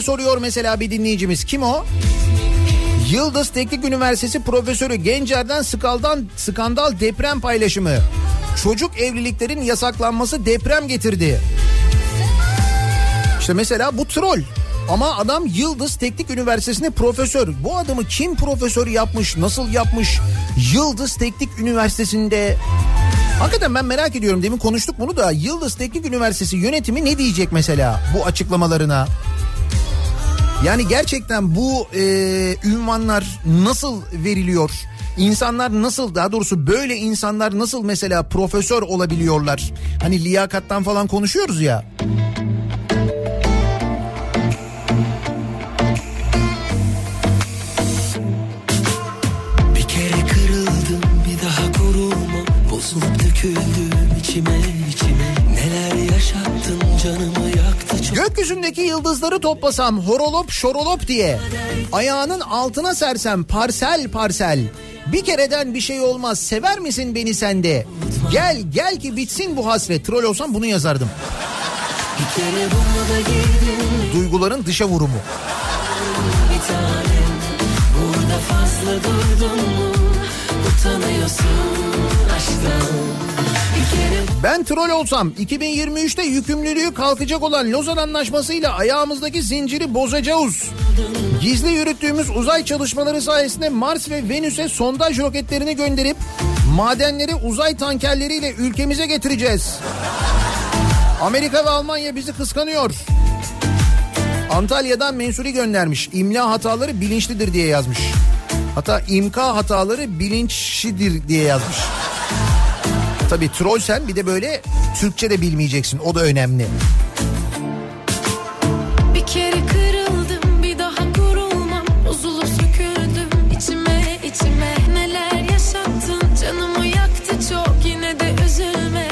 soruyor mesela bir dinleyicimiz. Kim o? Yıldız Teknik Üniversitesi Profesörü Gencer'den skandal, skandal deprem paylaşımı. Çocuk evliliklerin yasaklanması deprem getirdi. İşte mesela bu troll. Ama adam Yıldız Teknik Üniversitesi'nde profesör. Bu adamı kim profesör yapmış, nasıl yapmış? Yıldız Teknik Üniversitesi'nde... Hakikaten ben merak ediyorum. Demin konuştuk bunu da. Yıldız Teknik Üniversitesi yönetimi ne diyecek mesela bu açıklamalarına? Yani gerçekten bu e, ünvanlar nasıl veriliyor? İnsanlar nasıl daha doğrusu böyle insanlar nasıl mesela profesör olabiliyorlar? Hani liyakattan falan konuşuyoruz ya. Bir kere kırıldım bir daha kurulma Bozulup döküldüm Gökyüzündeki yıldızları toplasam horolop şorolop diye ayağının altına sersem parsel parsel. Bir kereden bir şey olmaz sever misin beni sende gel gel ki bitsin bu hasret. Troll olsam bunu yazardım. Duyguların dışa vurumu. Bir tanem Burada fazla durdun mu? Utanıyorsun aşktan ben troll olsam 2023'te yükümlülüğü kalkacak olan Lozan Anlaşması'yla ayağımızdaki zinciri bozacağız. Gizli yürüttüğümüz uzay çalışmaları sayesinde Mars ve Venüs'e sondaj roketlerini gönderip madenleri uzay tankerleriyle ülkemize getireceğiz. Amerika ve Almanya bizi kıskanıyor. Antalya'dan mensuri göndermiş. İmla hataları bilinçlidir diye yazmış. Hatta imka hataları bilinçlidir diye yazmış. Tabii troll sen bir de böyle Türkçe de bilmeyeceksin. O da önemli. Bir kere kırıldım bir daha kurulmam. Bozulup söküldüm içime içime. Neler yaşattın? Canımı yaktı çok yine de üzülme.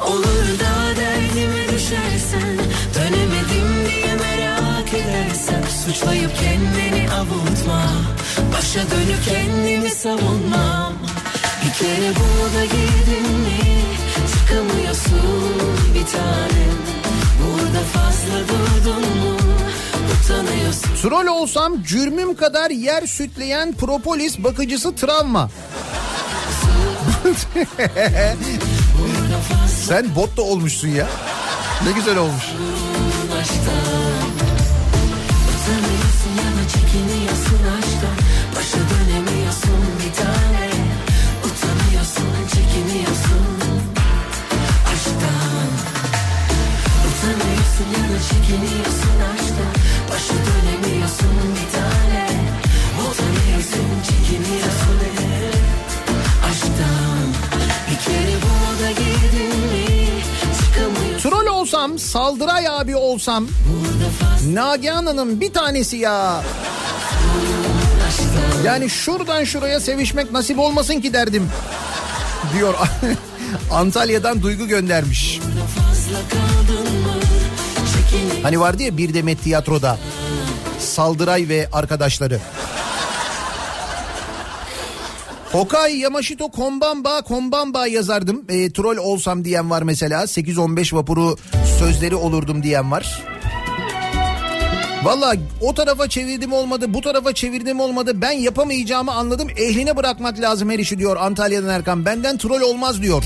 Olur da derdime düşersen Dönemedim diye merak edersen. Suçlayıp kendini avutma Başa dönüp kendimi savunmam kere girdin mi Çıkamıyorsun bir tanem Burada fazla durdun mu Utanıyorsun Troll olsam cürmüm kadar yer sütleyen propolis bakıcısı travma. Sen bot da olmuşsun ya. Ne güzel olmuş. aşktan çekiniyorsun aşktan Başa dönemiyorsun bir tane Utanıyorsun çekiniyorsun aşktan Bir kere buna da girdin mi Çıkamıyorsun Troll olsam, Saldıray abi olsam, Nagihan Hanım bir tanesi ya. Yani şuradan şuraya sevişmek nasip olmasın ki derdim. Diyor [laughs] Antalya'dan Duygu göndermiş. fazla Çekini Hani vardı ya bir demet tiyatroda. Saldıray ve arkadaşları. Hokai Yamashito Kombamba Kombamba yazardım. E, troll olsam diyen var mesela. 8-15 vapuru sözleri olurdum diyen var. Valla o tarafa çevirdim olmadı bu tarafa çevirdim olmadı ben yapamayacağımı anladım ehline bırakmak lazım her işi diyor Antalya'dan Erkan benden troll olmaz diyor.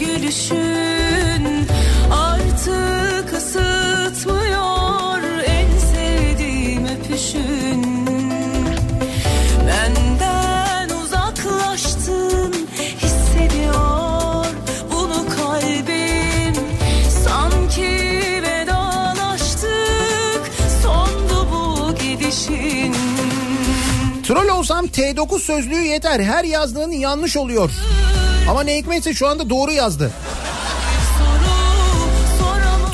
Gülüşün artık ısıtmıyor en sevdiğim öpüşün. Benden uzaklaştın hissediyor bunu kalbim. Sanki vedalaştık sondu bu gidişin. Troll olsam T9 sözlüğü yeter her yazdığın yanlış oluyor. Ama ne hikmetse şu anda doğru yazdı.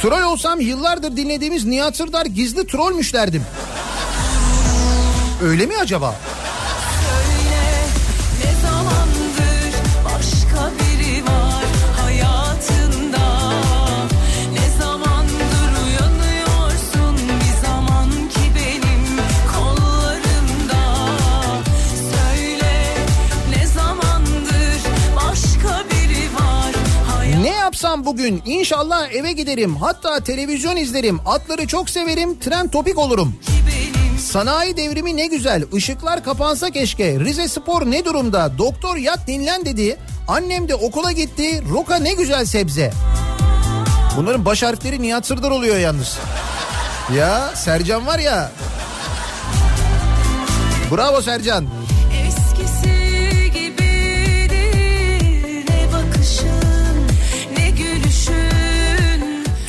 Troll olsam yıllardır dinlediğimiz Nihat Sırdar gizli trollmüş derdim. Öyle mi acaba? Bugün. İnşallah eve giderim. Hatta televizyon izlerim. Atları çok severim. Tren topik olurum. Sanayi devrimi ne güzel. Işıklar kapansa keşke. Rize Spor ne durumda? Doktor yat dinlen dedi. Annem de okula gitti. Roka ne güzel sebze. Bunların baş harfleri Nihat Sırdar oluyor yalnız. Ya Sercan var ya. Bravo Sercan.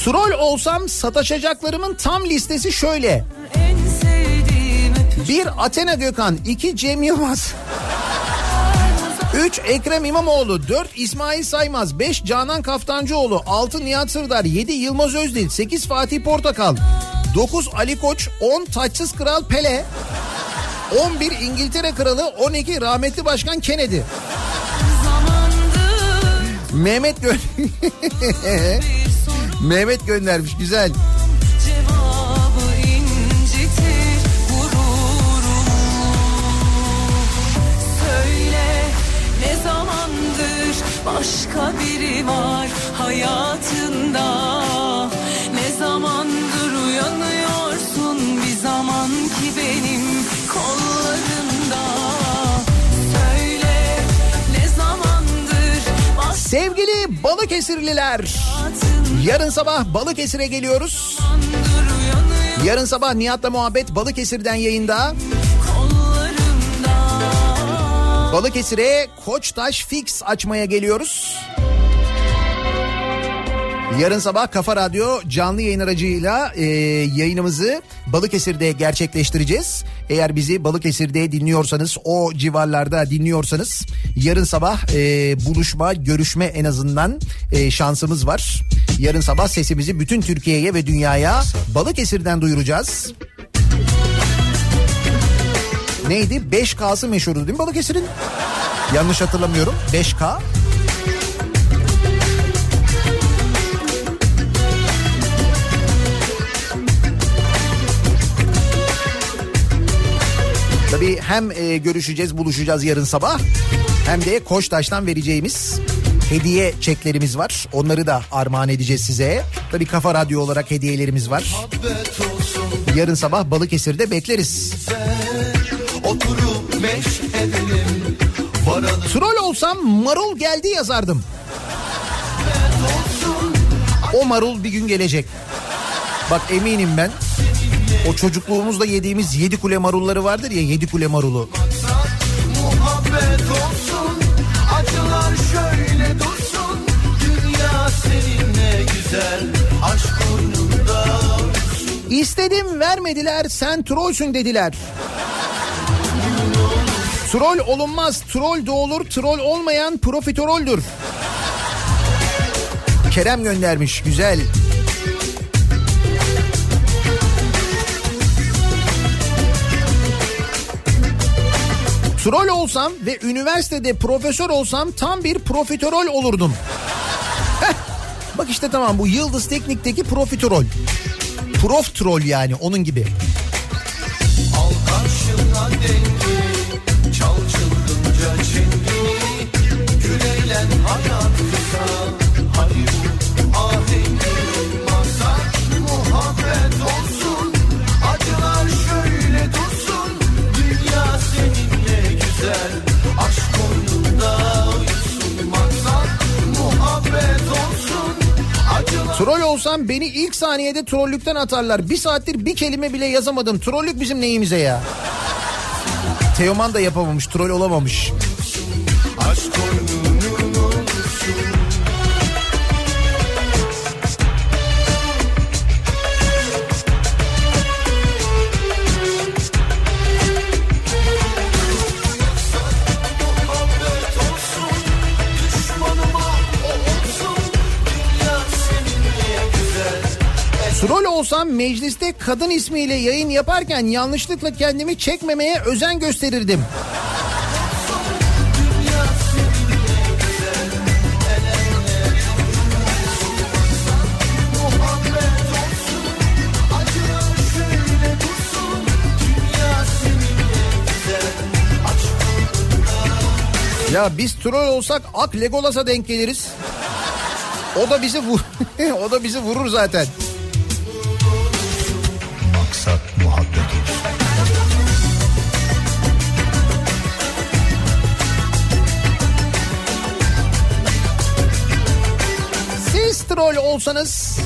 Troll olsam sataşacaklarımın tam listesi şöyle. Bir Athena Gökhan, iki Cem Yılmaz. 3 Ekrem İmamoğlu, 4 İsmail Saymaz, 5 Canan Kaftancıoğlu, 6 Nihat Sırdar, 7 Yılmaz Özdil, 8 Fatih Portakal, 9 Ali Koç, 10 Taçsız Kral Pele, 11 İngiltere Kralı, 12 Rahmetli Başkan Kennedy. zamandır Mehmet gö [laughs] bir sorun Mehmet göndermiş güzel. başka biri var hayatında? Ne zamandır uyanıyorsun bir zaman ki benim kollarımda? Söyle ne zamandır Sevgili Balıkesirliler, yarın sabah Balıkesir'e geliyoruz. Yarın sabah Nihat'la muhabbet Balıkesir'den yayında. Balıkesir'e Koçtaş Fix açmaya geliyoruz. Yarın sabah Kafa Radyo canlı yayın aracıyla e, yayınımızı Balıkesir'de gerçekleştireceğiz. Eğer bizi Balıkesir'de dinliyorsanız, o civarlarda dinliyorsanız yarın sabah e, buluşma, görüşme en azından e, şansımız var. Yarın sabah sesimizi bütün Türkiye'ye ve dünyaya Balıkesir'den duyuracağız. Neydi? 5K'sı meşhurdu değil mi Balıkesir'in? Yanlış hatırlamıyorum. 5K. Tabii hem e, görüşeceğiz, buluşacağız yarın sabah hem de Koçtaş'tan vereceğimiz hediye çeklerimiz var. Onları da armağan edeceğiz size. Tabii Kafa Radyo olarak hediyelerimiz var. Yarın sabah Balıkesir'de bekleriz. Oturup olsam marul geldi yazardım. O marul bir gün gelecek. Bak eminim ben. O çocukluğumuzda yediğimiz yedi kule marulları vardır ya yedi kule marulu. muhabbet olsun Acılar şöyle dursun Dünya seninle güzel Aşk koynunda İstedim vermediler sen trollsün dediler. Troll olunmaz, troll de olur, troll olmayan profiteroldür. Kerem göndermiş, güzel. Troll olsam ve üniversitede profesör olsam tam bir profiterol olurdum. Bak işte tamam bu Yıldız Teknik'teki profiterol. Prof troll yani onun gibi. Al karşına dengi olsam beni ilk saniyede trollükten atarlar. Bir saattir bir kelime bile yazamadım. Trollük bizim neyimize ya? Teoman da yapamamış, troll olamamış. Olsam mecliste kadın ismiyle yayın yaparken yanlışlıkla kendimi çekmemeye özen gösterirdim. Ya biz troll olsak Ak Legolas'a denk geliriz. O da bizi vur [laughs] o da bizi vurur zaten. Olsanız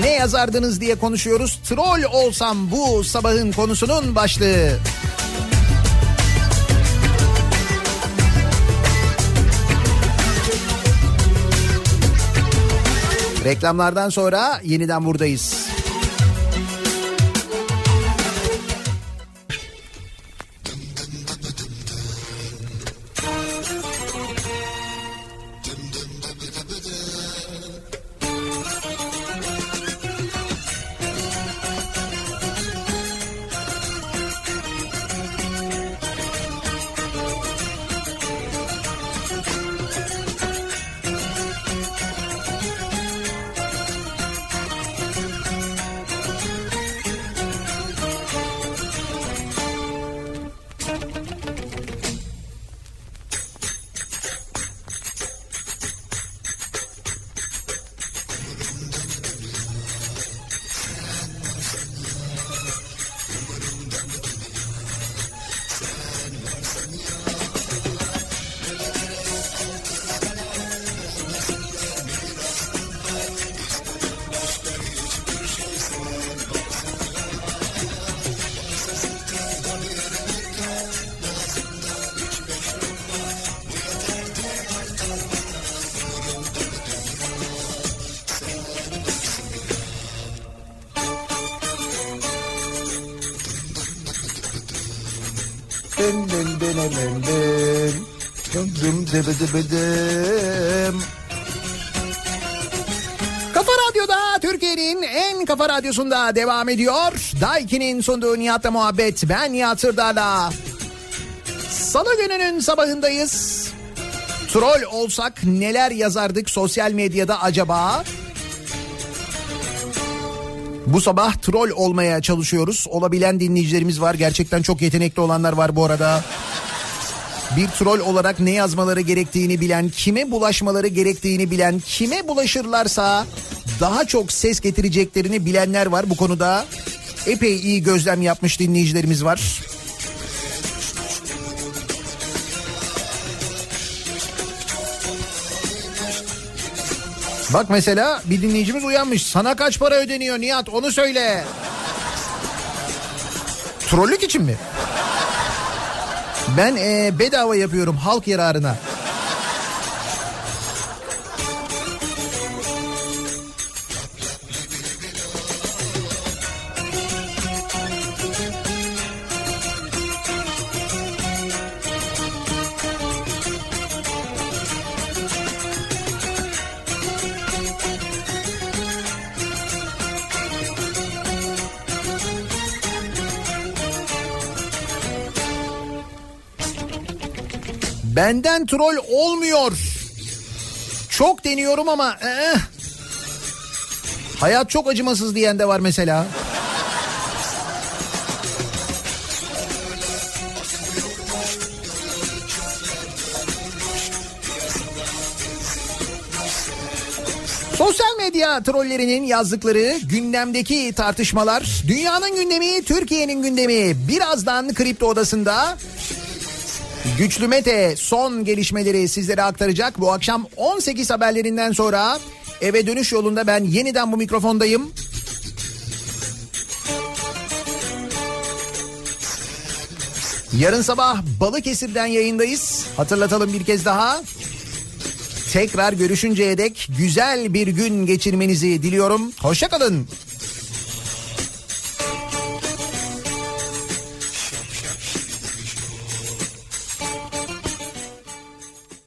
ne yazardınız diye konuşuyoruz. Troll olsam bu sabahın konusunun başlığı. Reklamlardan sonra yeniden buradayız. Dıbı dıbı dım. Kafa Radyo'da Türkiye'nin en kafa radyosunda devam ediyor. Daiki'nin sunduğu Nihat'la muhabbet. Ben Nihat Sırdar'la. Salı gününün sabahındayız. Troll olsak neler yazardık sosyal medyada acaba? Bu sabah troll olmaya çalışıyoruz. Olabilen dinleyicilerimiz var. Gerçekten çok yetenekli olanlar var bu arada. Bir troll olarak ne yazmaları gerektiğini bilen, kime bulaşmaları gerektiğini bilen, kime bulaşırlarsa daha çok ses getireceklerini bilenler var bu konuda. Epey iyi gözlem yapmış dinleyicilerimiz var. Bak mesela bir dinleyicimiz uyanmış. Sana kaç para ödeniyor Nihat onu söyle. Trollük için mi? Ben e, bedava yapıyorum halk yararına. Benden troll olmuyor. Çok deniyorum ama eh. hayat çok acımasız diyen de var mesela. Sosyal medya trollerinin yazdıkları gündemdeki tartışmalar, dünyanın gündemi, Türkiye'nin gündemi. Birazdan Kripto Odası'nda Güçlü Mete son gelişmeleri sizlere aktaracak. Bu akşam 18 haberlerinden sonra eve dönüş yolunda ben yeniden bu mikrofondayım. Yarın sabah Balıkesir'den yayındayız. Hatırlatalım bir kez daha. Tekrar görüşünceye dek güzel bir gün geçirmenizi diliyorum. Hoşçakalın.